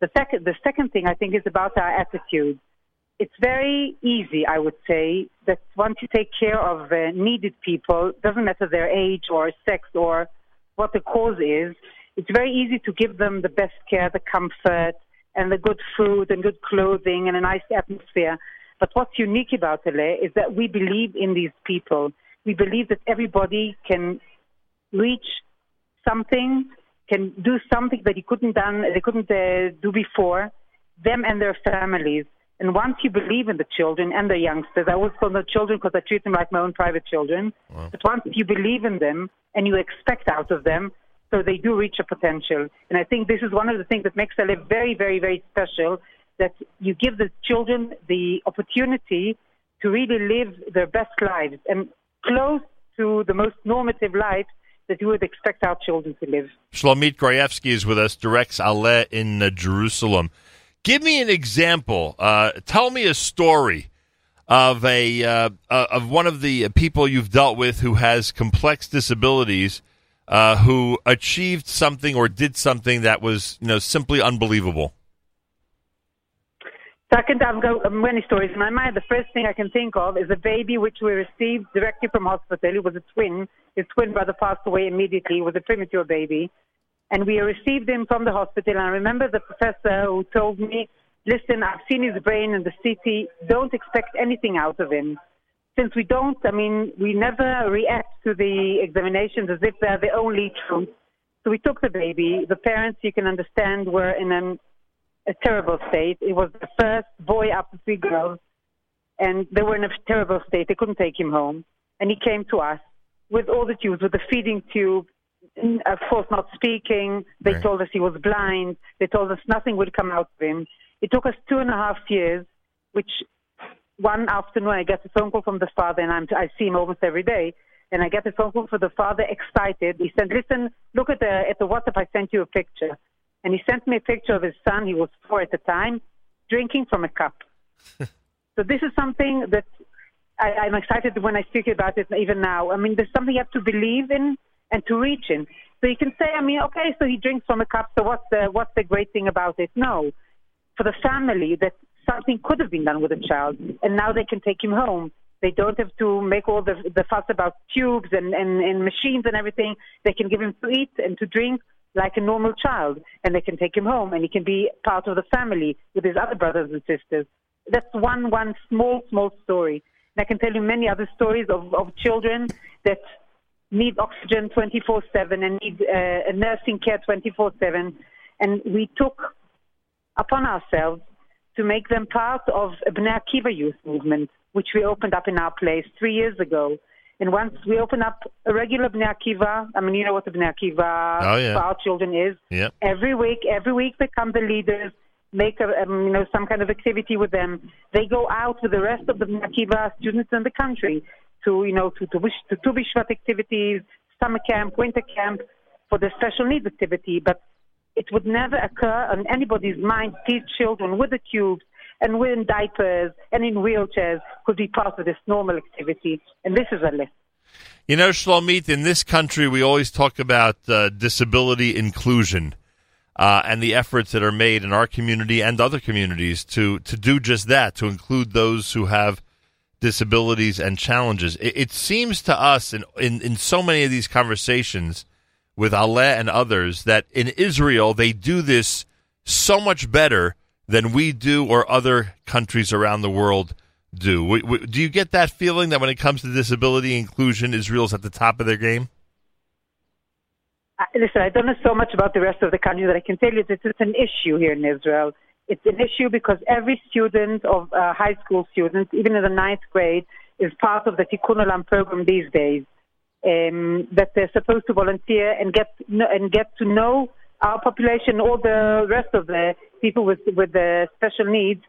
The second, the second thing I think is about our attitude. It's very easy, I would say, that once you take care of uh, needed people, doesn't matter their age or sex or what the cause is, it's very easy to give them the best care, the comfort, and the good food and good clothing and a nice atmosphere. But what's unique about Aleh is that we believe in these people. We believe that everybody can reach something, can do something that he couldn't done, they couldn't uh, do before, them and their families. And once you believe in the children and the youngsters, I always call them children because I treat them like my own private children. Wow. But once you believe in them and you expect out of them, so they do reach a potential. And I think this is one of the things that makes Aleh very, very, very special, that you give the children the opportunity to really live their best lives and close to the most normative life that you would expect our children to live. Shlomit Grayevsky is with us, directs Aleh in uh, Jerusalem. Give me an example. Uh, tell me a story of a uh, uh, of one of the people you've dealt with who has complex disabilities, uh, who achieved something or did something that was you know simply unbelievable. Second, I've got many stories in my mind. The first thing I can think of is a baby which we received directly from hospital. It was a twin. His twin brother passed away immediately. It was a premature baby. And we received him from the hospital. And I remember the professor who told me, listen, I've seen his brain in the CT. Don't expect anything out of him. Since we don't, I mean, we never react to the examinations as if they're the only truth. So we took the baby. The parents, you can understand, were in an a terrible state. It was the first boy after three girls, and they were in a terrible state. They couldn't take him home. And he came to us with all the tubes, with the feeding tube, of course not speaking. They right. told us he was blind. They told us nothing would come out of him. It took us two and a half years, which one afternoon I get a phone call from the father, and I'm, I see him almost every day. And I get a phone call from the father, excited. He said, "Listen, look at the at the WhatsApp. I sent you a picture." and he sent me a picture of his son. He was four at the time, drinking from a cup. <laughs> so this is something that I, I'm excited when I speak about it even now. I mean, there's something you have to believe in and to reach him. So you can say, I mean, okay, so he drinks from a cup. So what's the what's the great thing about it? No, for the family that something could have been done with the child, and now they can take him home. They don't have to make all the the fuss about tubes and, and, and machines and everything. They can give him to eat and to drink like a normal child, and they can take him home, and he can be part of the family with his other brothers and sisters. That's one one small small story. And I can tell you many other stories of, of children that need oxygen 24/7 and need uh, nursing care 24/7, and we took upon ourselves to make them part of a Bnei Akiva youth movement, which we opened up in our place three years ago. And once we open up a regular Bnei Akiva, I mean, you know what the Bnei Akiva oh, yeah. for our children is. Yep. Every week, every week they come the leaders, make a, um, you know some kind of activity with them. They go out with the rest of the Bnei Akiva students in the country to you know to to, to, to Bishvat activities, summer camp, winter camp, for the special needs activity. But it would never occur on anybody's mind these children with the tubes and in diapers and in wheelchairs could be part of this normal activity. And this is a list. You know, Shlomit, in this country, we always talk about uh, disability inclusion uh, and the efforts that are made in our community and other communities to, to do just that, to include those who have disabilities and challenges. It, it seems to us, in, in, in so many of these conversations with Aleh and others, that in Israel, they do this so much better than we do or other countries around the world do. We, we, do you get that feeling that when it comes to disability inclusion, Israel's at the top of their game? Uh, listen, I don't know so much about the rest of the country that I can tell you that it's an issue here in Israel. It's an issue because every student of uh, high school students, even in the ninth grade, is part of the Tikkun Olam program these days. Um, that they're supposed to volunteer and get and get to know our population, all the rest of the people with with the special needs,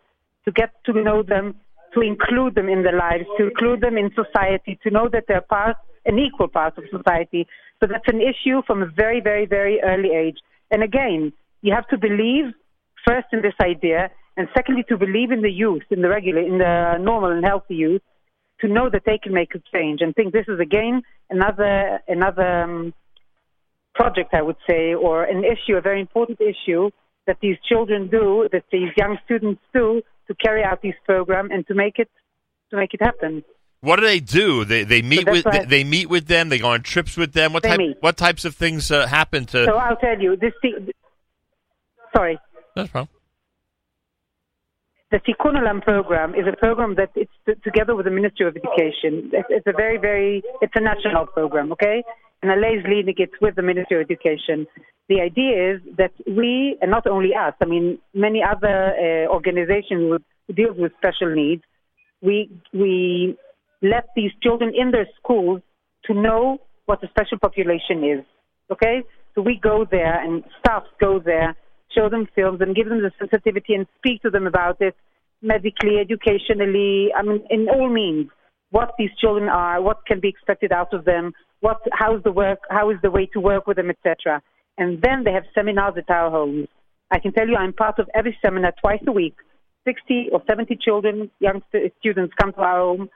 to get to know them, to include them in their lives, to include them in society, to know that they're part, an equal part of society. So that's an issue from a very, very, very early age. And again, you have to believe first in this idea, and secondly to believe in the youth, in the regular, in the normal and healthy youth, to know that they can make a change. And think this is again another another. Um, project, I would say, or an issue, a very important issue that these children do, that these young students do to carry out this program and to make it to make it happen. What do they do? They they meet so with they, they, meet with them. They go on trips with them. What type meet. what types of things uh, happen to? So I'll tell you this. Sorry. That's problem. The Tikkun Olam program is a program that it's together with the Ministry of Education. It's, a very, very, it's a national program, okay? and Aleh is leading it with the Ministry of Education. The idea is that we, and not only us, I mean, many other uh, organizations who deal with special needs, we, we let these children in their schools to know what the special population is. Okay? So we go there and staff go there, show them films and give them the sensitivity and speak to them about it medically, educationally, I mean, in all means, what these children are, what can be expected out of them, what, how's the work, how is the way to work with them, etc. And then they have seminars at our homes. I can tell you I'm part of every seminar twice a week 60 or 70 children, young st- students come to our home,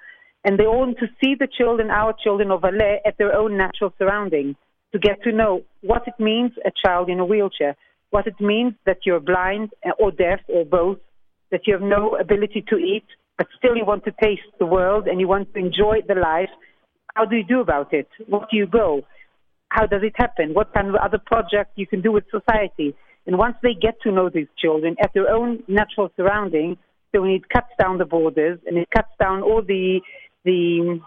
and they want to see the children, our children of Aleh, at their own natural surroundings, to get to know what it means a child in a wheelchair, what it means that you're blind uh, or deaf or both, that you have no ability to eat, but still you want to taste the world and you want to enjoy the life. How do you do about it? What do you go? How does it happen? What kind of other projects you can do with society? And once they get to know these children at their own natural surroundings, so when it cuts down the borders and it cuts down all the the.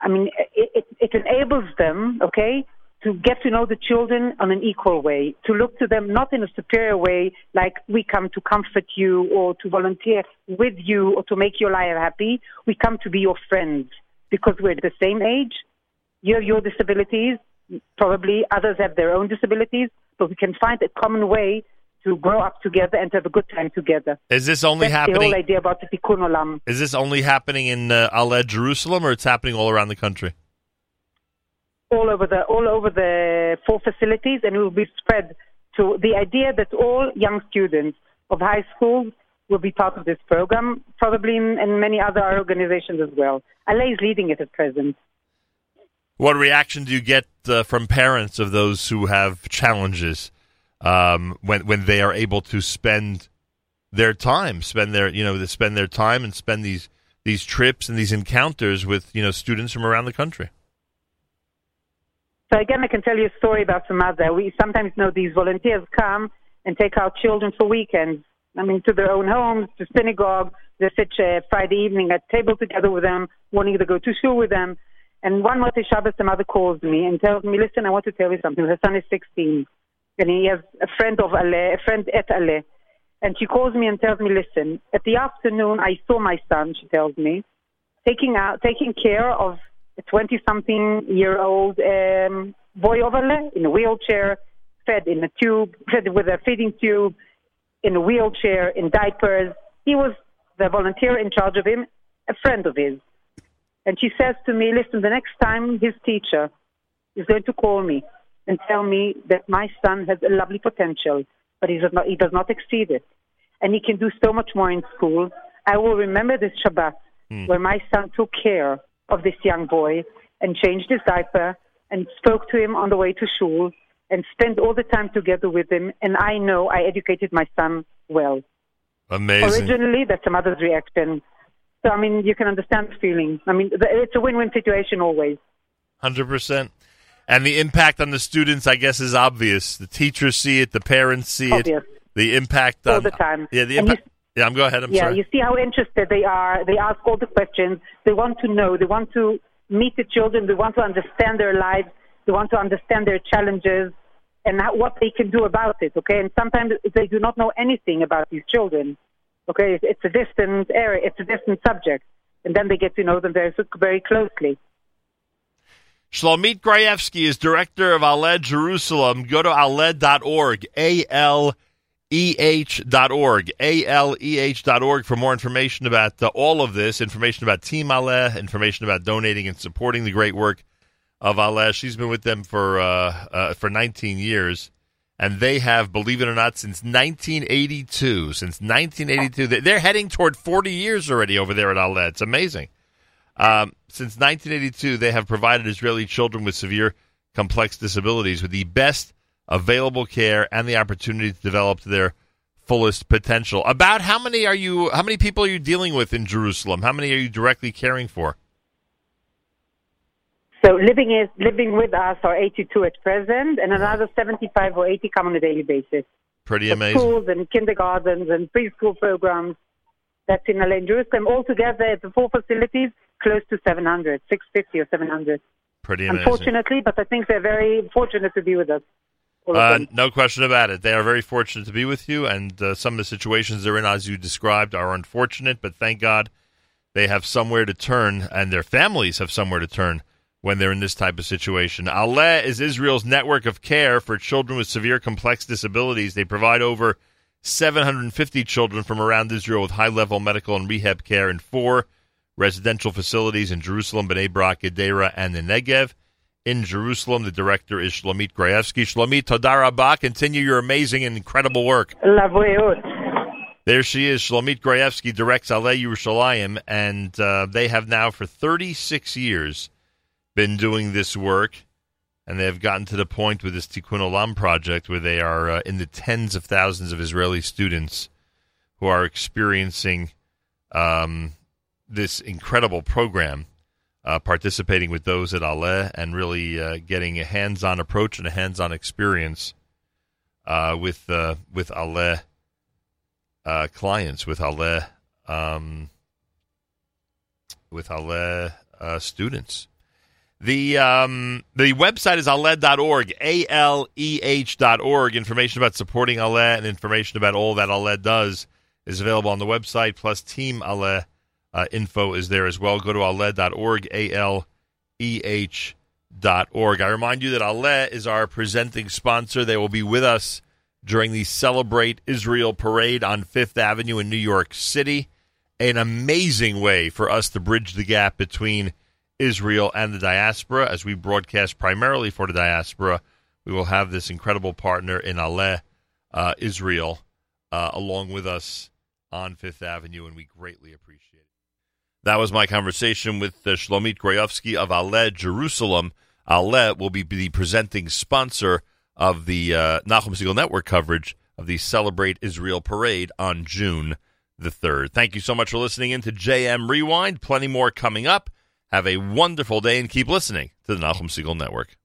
I mean, it, it, it enables them, okay, to get to know the children on an equal way, to look to them not in a superior way, like we come to comfort you or to volunteer with you or to make your life happy. We come to be your friends because we're the same age. You have your disabilities, probably others have their own disabilities, but we can find a common way to grow up together and to have a good time together. Is this only That's happening? the whole idea about the Tikkun Olam. Is this only happening in uh, Aleh, Jerusalem, or it's happening all around the country? All over the all over the four facilities, and it will be spread to the idea that all young students of high school will be part of this program, probably in, in many other organizations as well. Aleh is leading it at present. What reaction do you get uh, from parents of those who have challenges um, when when they are able to spend their time, spend their you know, spend their time and spend these these trips and these encounters with you know students from around the country? So again, I can tell you a story about some other. We sometimes know these volunteers come and take our children for weekends. I mean, to their own homes, to synagogue. They sit uh, Friday evening at table together with them, wanting to go to school with them. And one Motzei Shabbos, the mother calls me and tells me, "Listen, I want to tell you something. Her son is 16, and he has a friend of Aleh, a friend at Aleh." And she calls me and tells me, "Listen, at the afternoon, I saw my son." She tells me, taking out, taking care of a 20-something year old um, boy over there in a wheelchair, fed in a tube, <laughs> fed with a feeding tube, in a wheelchair, in diapers. He was the volunteer in charge of him, a friend of his. And she says to me, listen, the next time his teacher is going to call me and tell me that my son has a lovely potential, but he does not, he does not exceed it, and he can do so much more in school, I will remember this Shabbat where my son took care of this young boy and changed his diaper and spoke to him on the way to school and spent all the time together with him. And I know I educated my son well. Amazing. Originally, that's a mother's reaction. So, I mean, you can understand the feeling. I mean, it's a win-win situation always. Hundred percent. And the impact on the students, I guess, is obvious. The teachers see it, the parents see Obvious. it. The impact All the time. Yeah, the impact. Yeah, I'm go ahead. I'm yeah, sorry. you see how interested they are. They ask all the questions. They want to know. They want to meet the children. They want to understand their lives. They want to understand their challenges and how, what they can do about it. Okay, and sometimes they do not know anything about these children. Okay, it's, it's a distant area. It's a distant subject, and then they get to know them very very closely. Shlomit Grayevsky is director of Aleh Jerusalem. Go to aleh.org, A L E H dot org, A L E H dot org for more information about uh, all of this, information about Team Aleh, information about donating and supporting the great work of Aleh. She's been with them for uh, uh, for 19 years, and they have, believe it or not, since 1982. Since 1982, they- they're heading toward 40 years already over there at Aleh. It's amazing. Um, since 1982, they have provided Israeli children with severe, complex disabilities with the best available care and the opportunity to develop to their fullest potential. About how many are you? How many people are you dealing with in Jerusalem? How many are you directly caring for? So living is living with us are 82 at present, and another 75 or 80 come on a daily basis. Pretty for amazing. schools and kindergartens and preschool programs. That's in Aleh Jerusalem. Altogether, at the four facilities, close to 700, 650 or 700. Pretty amazing. Unfortunately, but I think they're very fortunate to be with us. Uh, no question about it. They are very fortunate to be with you, and uh, some of the situations they're in, as you described, are unfortunate. But thank God they have somewhere to turn, and their families have somewhere to turn when they're in this type of situation. Aleh is Israel's network of care for children with severe complex disabilities. They provide over 750 children from around Israel with high-level medical and rehab care in four residential facilities in Jerusalem, Bnei Brak, Gedera, and the Negev in Jerusalem. The director is Shlomit Grayevsky. Shlomit, Todah Rabah. Continue your amazing and incredible work. Lavreut. There she is. Shlomit Grayevsky directs Aleh Yerushalayim, and uh, they have now for 36 years been doing this work, and they have gotten to the point with this Tikkun Olam project where they are uh, in the tens of thousands of Israeli students who are experiencing um, this incredible program, uh, participating with those at Aleh, and really uh, getting a hands-on approach and a hands-on experience uh, with uh, with Aleh uh, clients with Aleh um, with Aleh uh, students. The um, the website is aleh.org, A L E H dot org. Information about supporting Aleh and information about all that Aleh does is available on the website. Plus, Team Aleh uh, info is there as well. Go to aleh.org, A L E H dot org. I remind you that Aleh is our presenting sponsor. They will be with us during the Celebrate Israel parade on Fifth Avenue in New York City. An amazing way for us to bridge the gap between Israel and the diaspora as we broadcast primarily for the diaspora. We will have this incredible partner in Aleh, uh, Israel, uh, along with us on Fifth Avenue, and we greatly appreciate. That was my conversation with uh, Shlomit Grayevsky of Aleh, Jerusalem. Aleh will be the presenting sponsor of the uh, Nachum Segal Network coverage of the Celebrate Israel Parade on June the 3rd. Thank you so much for listening in to JM Rewind. Plenty more coming up. Have a wonderful day and keep listening to the Nachum Segal Network.